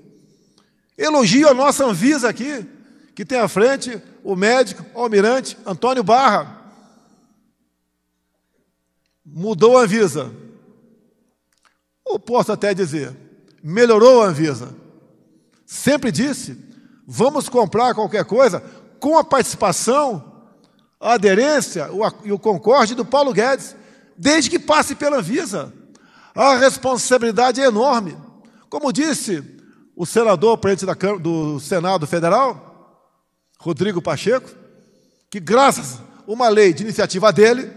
Elogio a nossa Anvisa aqui, que tem à frente o médico, o almirante Antônio Barra. Mudou a Anvisa. Ou posso até dizer, melhorou a Anvisa. Sempre disse, vamos comprar qualquer coisa com a participação, a aderência e o concorde do Paulo Guedes, desde que passe pela Anvisa. A responsabilidade é enorme. Como disse o senador, presidente do Senado Federal, Rodrigo Pacheco, que graças a uma lei de iniciativa dele,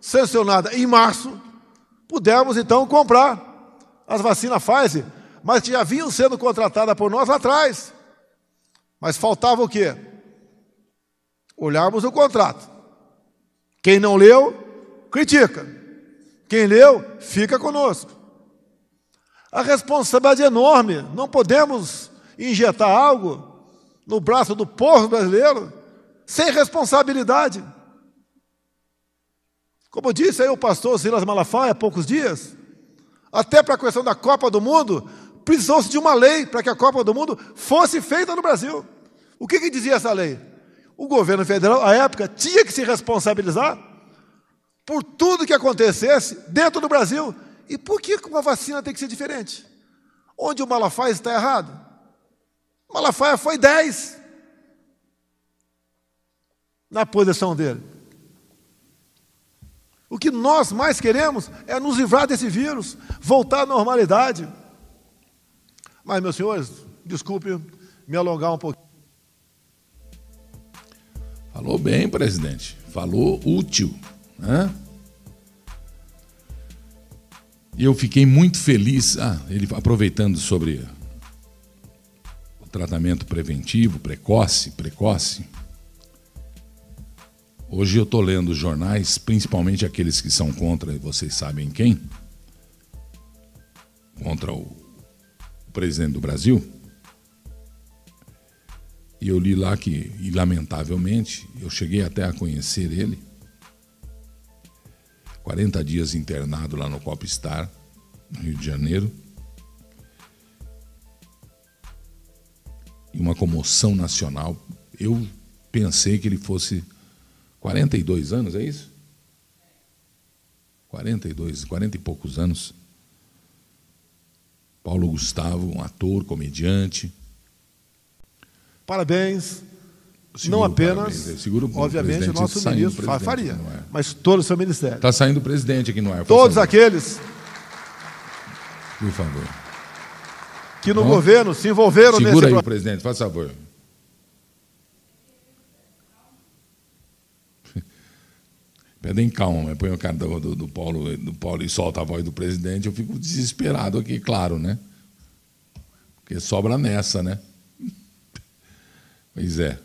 sancionada em março, pudemos então comprar as vacinas Pfizer, mas que já vinham sendo contratadas por nós lá atrás. Mas faltava o quê? Olharmos o contrato. Quem não leu, critica. Quem leu, fica conosco. A responsabilidade é enorme. Não podemos injetar algo no braço do povo brasileiro sem responsabilidade. Como disse aí o pastor Silas Malafaia há poucos dias, até para a questão da Copa do Mundo, precisou-se de uma lei para que a Copa do Mundo fosse feita no Brasil. O que, que dizia essa lei? O governo federal, à época, tinha que se responsabilizar por tudo que acontecesse dentro do Brasil e por que uma vacina tem que ser diferente? Onde o Malafaia está errado? Malafaia foi 10 na posição dele. O que nós mais queremos é nos livrar desse vírus, voltar à normalidade. Mas, meus senhores, desculpe me alongar um pouquinho. Falou bem, presidente. Falou útil. Né? E eu fiquei muito feliz, ah, ele aproveitando sobre tratamento preventivo, precoce, precoce. Hoje eu estou lendo jornais, principalmente aqueles que são contra, vocês sabem quem? Contra o, o presidente do Brasil. E eu li lá que, e lamentavelmente, eu cheguei até a conhecer ele. 40 dias internado lá no Copstar, no Rio de Janeiro. E uma comoção nacional. Eu pensei que ele fosse 42 anos, é isso? 42, 40 e poucos anos. Paulo Gustavo, um ator, comediante. Parabéns. Seguro, não apenas, parabéns. Seguro, obviamente, o nosso tá ministro faria, é. mas todo o seu ministério. Está saindo o presidente aqui no ar. Todos aqueles. Por favor. Que no governo se envolveram Segura nesse... Segura aí, presidente, faz favor. Pedem calma, põe o cara do, do, do, Paulo, do Paulo e solta a voz do presidente, eu fico desesperado aqui, claro, né? Porque sobra nessa, né? Pois é.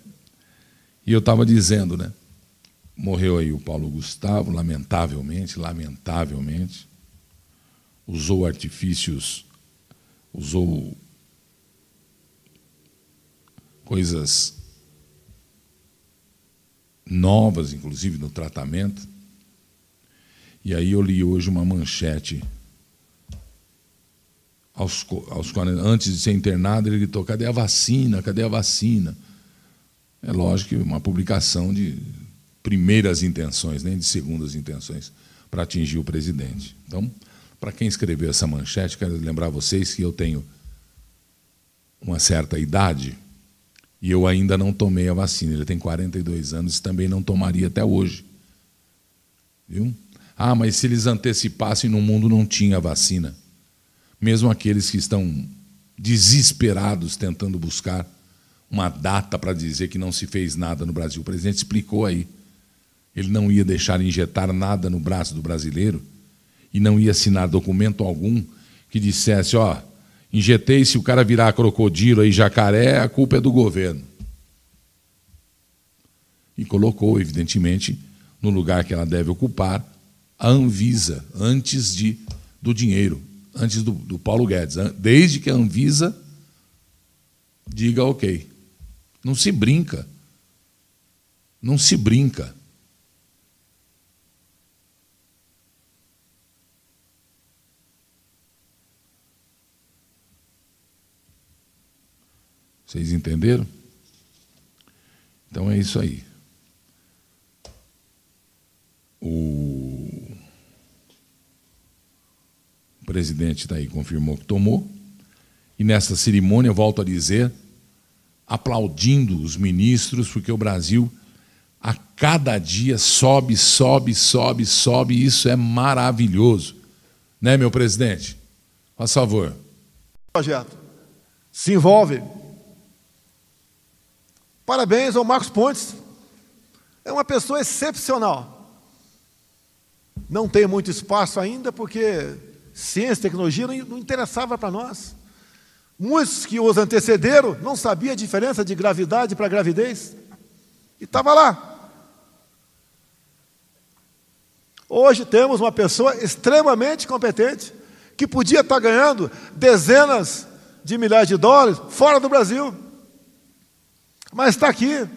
E eu estava dizendo, né? Morreu aí o Paulo Gustavo, lamentavelmente, lamentavelmente. Usou artifícios, usou coisas novas, inclusive no tratamento. E aí eu li hoje uma manchete. Aos, aos, antes de ser internado, ele gritou: cadê a vacina? Cadê a vacina? É lógico que uma publicação de primeiras intenções, nem de segundas intenções, para atingir o presidente. Então, para quem escreveu essa manchete, quero lembrar vocês que eu tenho uma certa idade e eu ainda não tomei a vacina. Ele tem 42 anos e também não tomaria até hoje. Viu? Ah, mas se eles antecipassem, no mundo não tinha vacina. Mesmo aqueles que estão desesperados tentando buscar uma data para dizer que não se fez nada no Brasil. O presidente explicou aí. Ele não ia deixar injetar nada no braço do brasileiro e não ia assinar documento algum que dissesse, ó, Injetei, se o cara virar crocodilo e jacaré, a culpa é do governo. E colocou, evidentemente, no lugar que ela deve ocupar, a Anvisa, antes de, do dinheiro, antes do, do Paulo Guedes. Desde que a Anvisa diga ok. Não se brinca. Não se brinca. Vocês entenderam? Então é isso aí. O presidente está aí, confirmou que tomou. E nessa cerimônia, volto a dizer, aplaudindo os ministros, porque o Brasil a cada dia sobe, sobe, sobe, sobe, e isso é maravilhoso. Né, meu presidente? Faz favor. Projeto. Se envolve Parabéns ao Marcos Pontes. É uma pessoa excepcional. Não tem muito espaço ainda, porque ciência tecnologia não interessava para nós. Muitos que os antecederam não sabiam a diferença de gravidade para gravidez. E estava lá. Hoje temos uma pessoa extremamente competente, que podia estar ganhando dezenas de milhares de dólares fora do Brasil. Mas está aqui,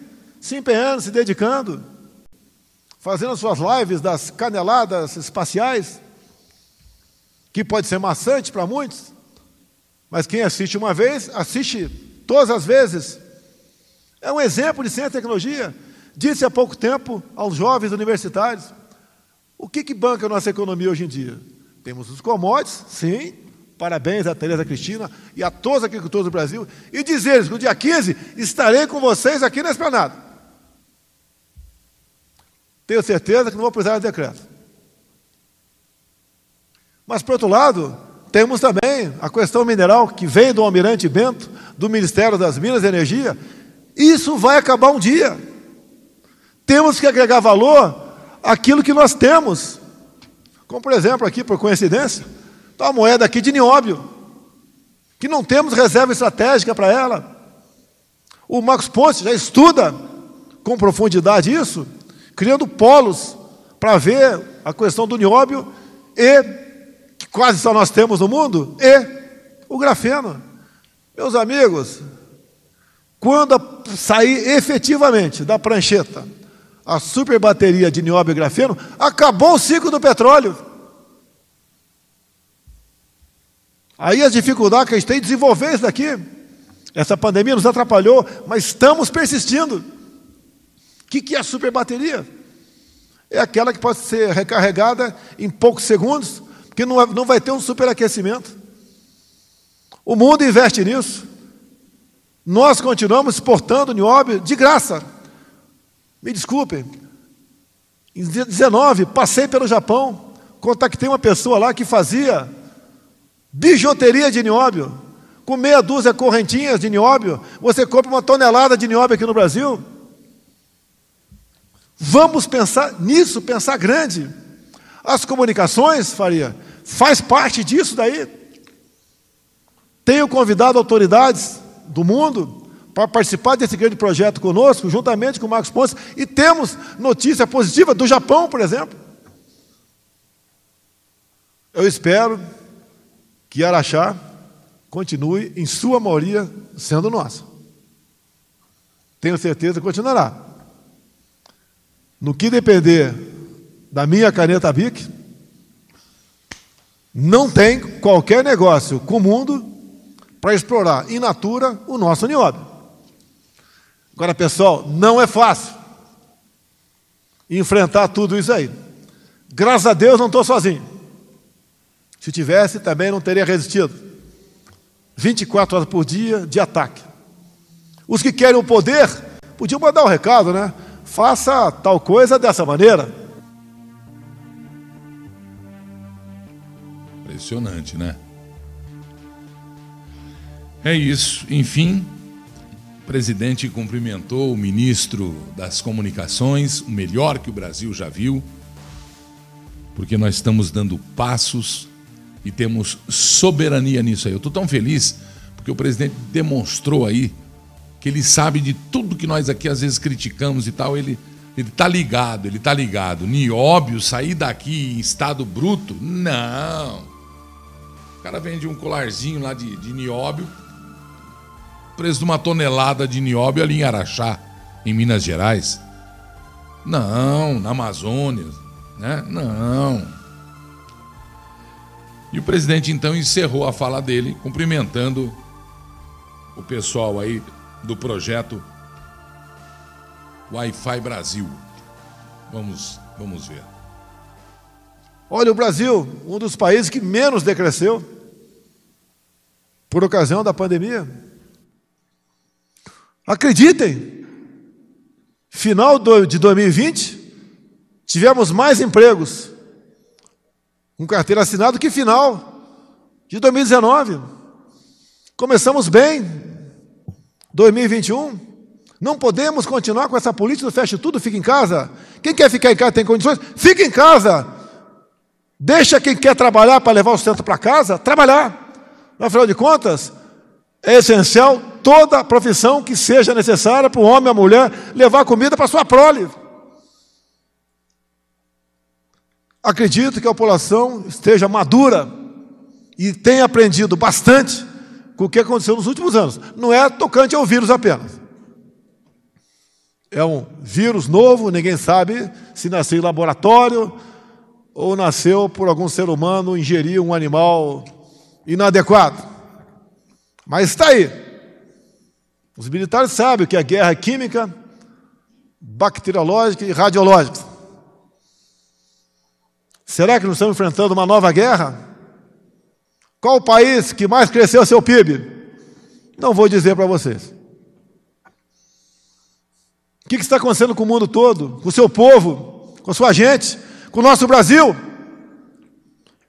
se empenhando, se dedicando, fazendo as suas lives das caneladas espaciais, que pode ser maçante para muitos, mas quem assiste uma vez, assiste todas as vezes. É um exemplo de ciência e tecnologia. Disse há pouco tempo aos jovens universitários: o que, que banca a nossa economia hoje em dia? Temos os commodities, sim, Parabéns a Tereza Cristina e a todos os agricultores do Brasil. E dizer-lhes que no dia 15 estarei com vocês aqui na esplanada. Tenho certeza que não vou precisar de decreto. Mas, por outro lado, temos também a questão mineral que vem do Almirante Bento, do Ministério das Minas e Energia. Isso vai acabar um dia. Temos que agregar valor àquilo que nós temos. Como, por exemplo, aqui, por coincidência, Então, a moeda aqui de nióbio, que não temos reserva estratégica para ela. O Marcos Pontes já estuda com profundidade isso, criando polos para ver a questão do nióbio e, que quase só nós temos no mundo, e o grafeno. Meus amigos, quando sair efetivamente da prancheta a super bateria de nióbio e grafeno, acabou o ciclo do petróleo. Aí as dificuldades que a gente tem de desenvolver isso daqui. Essa pandemia nos atrapalhou, mas estamos persistindo. O que, que é a super bateria? É aquela que pode ser recarregada em poucos segundos, porque não, não vai ter um superaquecimento. O mundo investe nisso. Nós continuamos exportando nióbio de graça. Me desculpem. Em 19, passei pelo Japão, contactei uma pessoa lá que fazia bijuteria de nióbio. Com meia dúzia correntinhas de nióbio, você compra uma tonelada de nióbio aqui no Brasil. Vamos pensar nisso, pensar grande. As comunicações, Faria, faz parte disso daí. Tenho convidado autoridades do mundo para participar desse grande projeto conosco, juntamente com o Marcos Pontes, e temos notícia positiva do Japão, por exemplo. Eu espero que Araxá continue, em sua maioria, sendo nossa. Tenho certeza que continuará. No que depender da minha caneta BIC, não tem qualquer negócio com o mundo para explorar in natura o nosso nióbio. Agora, pessoal, não é fácil enfrentar tudo isso aí. Graças a Deus não estou sozinho. Se tivesse, também não teria resistido. 24 horas por dia de ataque. Os que querem o poder, podiam mandar um recado, né? Faça tal coisa dessa maneira. Impressionante, né? É isso. Enfim, o presidente cumprimentou o ministro das Comunicações, o melhor que o Brasil já viu, porque nós estamos dando passos e temos soberania nisso aí. Eu estou tão feliz porque o presidente demonstrou aí que ele sabe de tudo que nós aqui às vezes criticamos e tal. Ele ele está ligado, ele está ligado. Nióbio sair daqui em estado bruto? Não. O cara vende um colarzinho lá de, de nióbio preço de uma tonelada de nióbio ali em Araxá, em Minas Gerais. Não, na Amazônia, né? Não. E o presidente então encerrou a fala dele, cumprimentando o pessoal aí do projeto Wi-Fi Brasil. Vamos, vamos ver. Olha, o Brasil, um dos países que menos decresceu por ocasião da pandemia. Acreditem, final de 2020, tivemos mais empregos com carteira assinada que final de 2019. Começamos bem, 2021. Não podemos continuar com essa política do fecha tudo, fica em casa. Quem quer ficar em casa tem condições? Fica em casa. Deixa quem quer trabalhar para levar o centro para casa, trabalhar. Afinal de contas, é essencial toda profissão que seja necessária para o homem e a mulher levar comida para sua prole. Acredito que a população esteja madura e tenha aprendido bastante com o que aconteceu nos últimos anos. Não é tocante ao vírus apenas. É um vírus novo, ninguém sabe se nasceu em laboratório ou nasceu por algum ser humano ingerir um animal inadequado. Mas está aí. Os militares sabem que é guerra química, bacteriológica e radiológica. Será que nós estamos enfrentando uma nova guerra? Qual o país que mais cresceu seu PIB? Não vou dizer para vocês. O que está acontecendo com o mundo todo, com o seu povo, com a sua gente, com o nosso Brasil?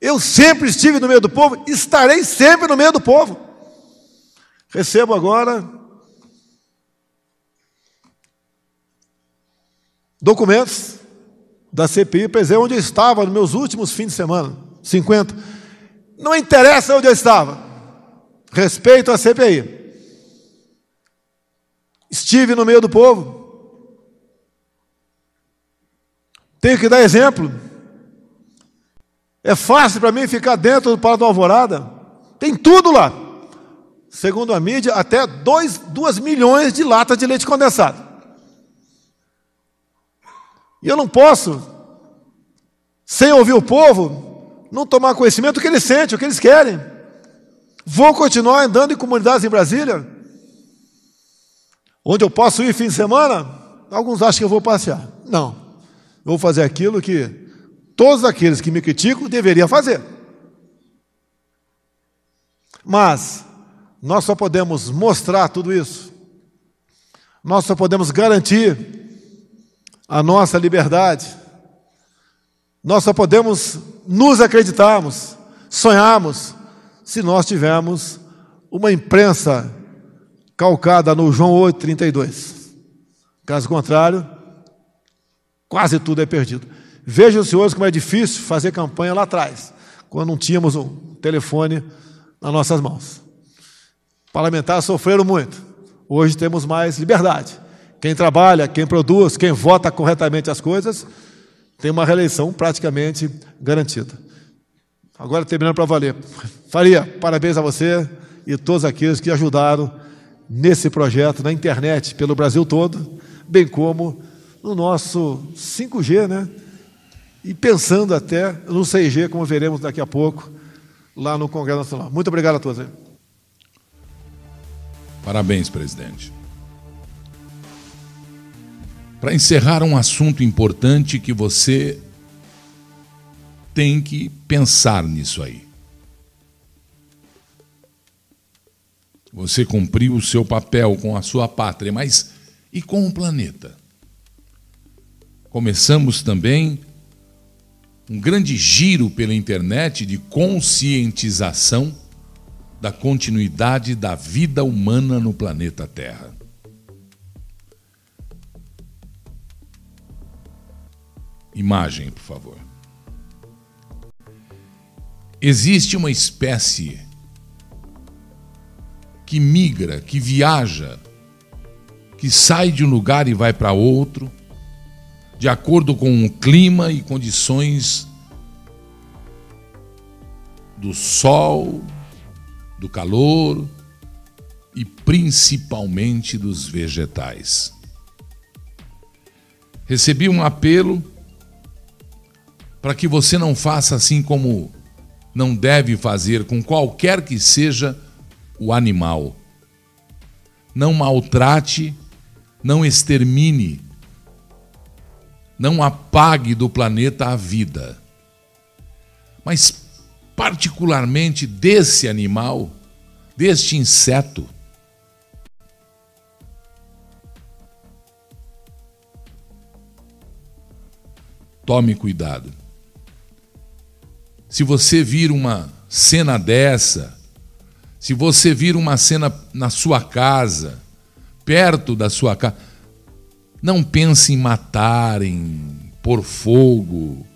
Eu sempre estive no meio do povo, estarei sempre no meio do povo. Recebo agora documentos da CPI para dizer onde eu estava nos meus últimos fins de semana, 50. Não interessa onde eu estava. Respeito a CPI. Estive no meio do povo. Tenho que dar exemplo. É fácil para mim ficar dentro do Palácio da Alvorada. Tem tudo lá. Segundo a mídia, até 2 milhões de latas de leite condensado. E eu não posso, sem ouvir o povo, não tomar conhecimento do que eles sentem, o que eles querem. Vou continuar andando em comunidades em Brasília, onde eu posso ir fim de semana. Alguns acham que eu vou passear. Não. Eu vou fazer aquilo que todos aqueles que me criticam deveriam fazer. Mas nós só podemos mostrar tudo isso. Nós só podemos garantir a nossa liberdade. Nós só podemos nos acreditarmos, sonharmos, se nós tivermos uma imprensa calcada no João 8,32. Caso contrário, Quase tudo é perdido. Vejam, senhores, como é difícil fazer campanha lá atrás, quando não tínhamos um telefone nas nossas mãos. Parlamentares sofreram muito. Hoje temos mais liberdade. Quem trabalha, quem produz, quem vota corretamente as coisas, tem uma reeleição praticamente garantida. Agora terminando para valer. Faria, parabéns a você e todos aqueles que ajudaram nesse projeto na internet pelo Brasil todo, bem como no nosso 5G, né? E pensando até no 6G, como veremos daqui a pouco, lá no Congresso Nacional. Muito obrigado a todos. Parabéns, presidente. Para encerrar um assunto importante que você tem que pensar nisso aí. Você cumpriu o seu papel com a sua pátria, mas e com o planeta? começamos também um grande giro pela internet de conscientização da continuidade da vida humana no planeta Terra. Imagem, por favor. Existe uma espécie que migra, que viaja, que sai de um lugar e vai para outro de acordo com o clima e condições do sol, do calor e principalmente dos vegetais. Recebi um apelo para que você não faça assim como não deve fazer com qualquer que seja o animal. Não maltrate, não extermine não apague do planeta a vida, mas particularmente desse animal, deste inseto. Tome cuidado. Se você vir uma cena dessa, se você vir uma cena na sua casa, perto da sua casa, não pense em matar, em pôr fogo,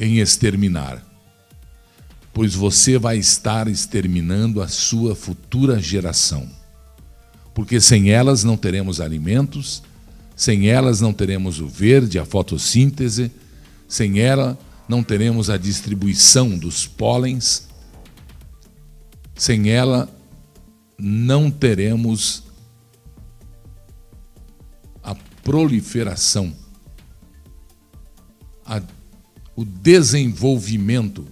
em exterminar, pois você vai estar exterminando a sua futura geração. Porque sem elas não teremos alimentos, sem elas não teremos o verde, a fotossíntese, sem ela não teremos a distribuição dos pólens, sem ela não teremos proliferação, a, o desenvolvimento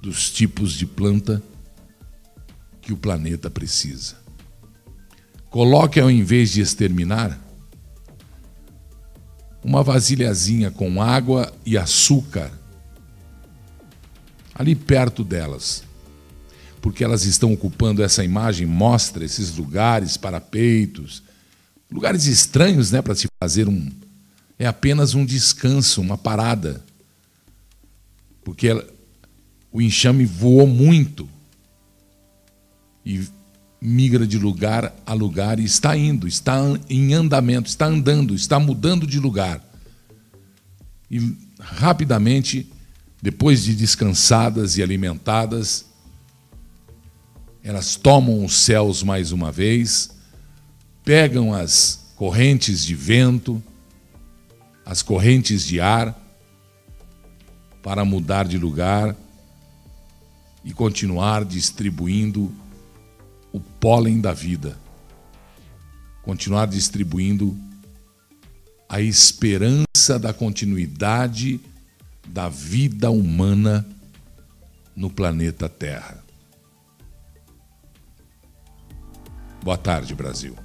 dos tipos de planta que o planeta precisa. Coloque ao invés de exterminar uma vasilhazinha com água e açúcar ali perto delas porque elas estão ocupando essa imagem, mostra esses lugares, parapeitos, lugares estranhos, né, para se fazer um é apenas um descanso, uma parada. Porque ela, o enxame voou muito e migra de lugar a lugar e está indo, está em andamento, está andando, está mudando de lugar. E rapidamente, depois de descansadas e alimentadas, elas tomam os céus mais uma vez, pegam as correntes de vento, as correntes de ar, para mudar de lugar e continuar distribuindo o pólen da vida, continuar distribuindo a esperança da continuidade da vida humana no planeta Terra. Boa tarde, Brasil.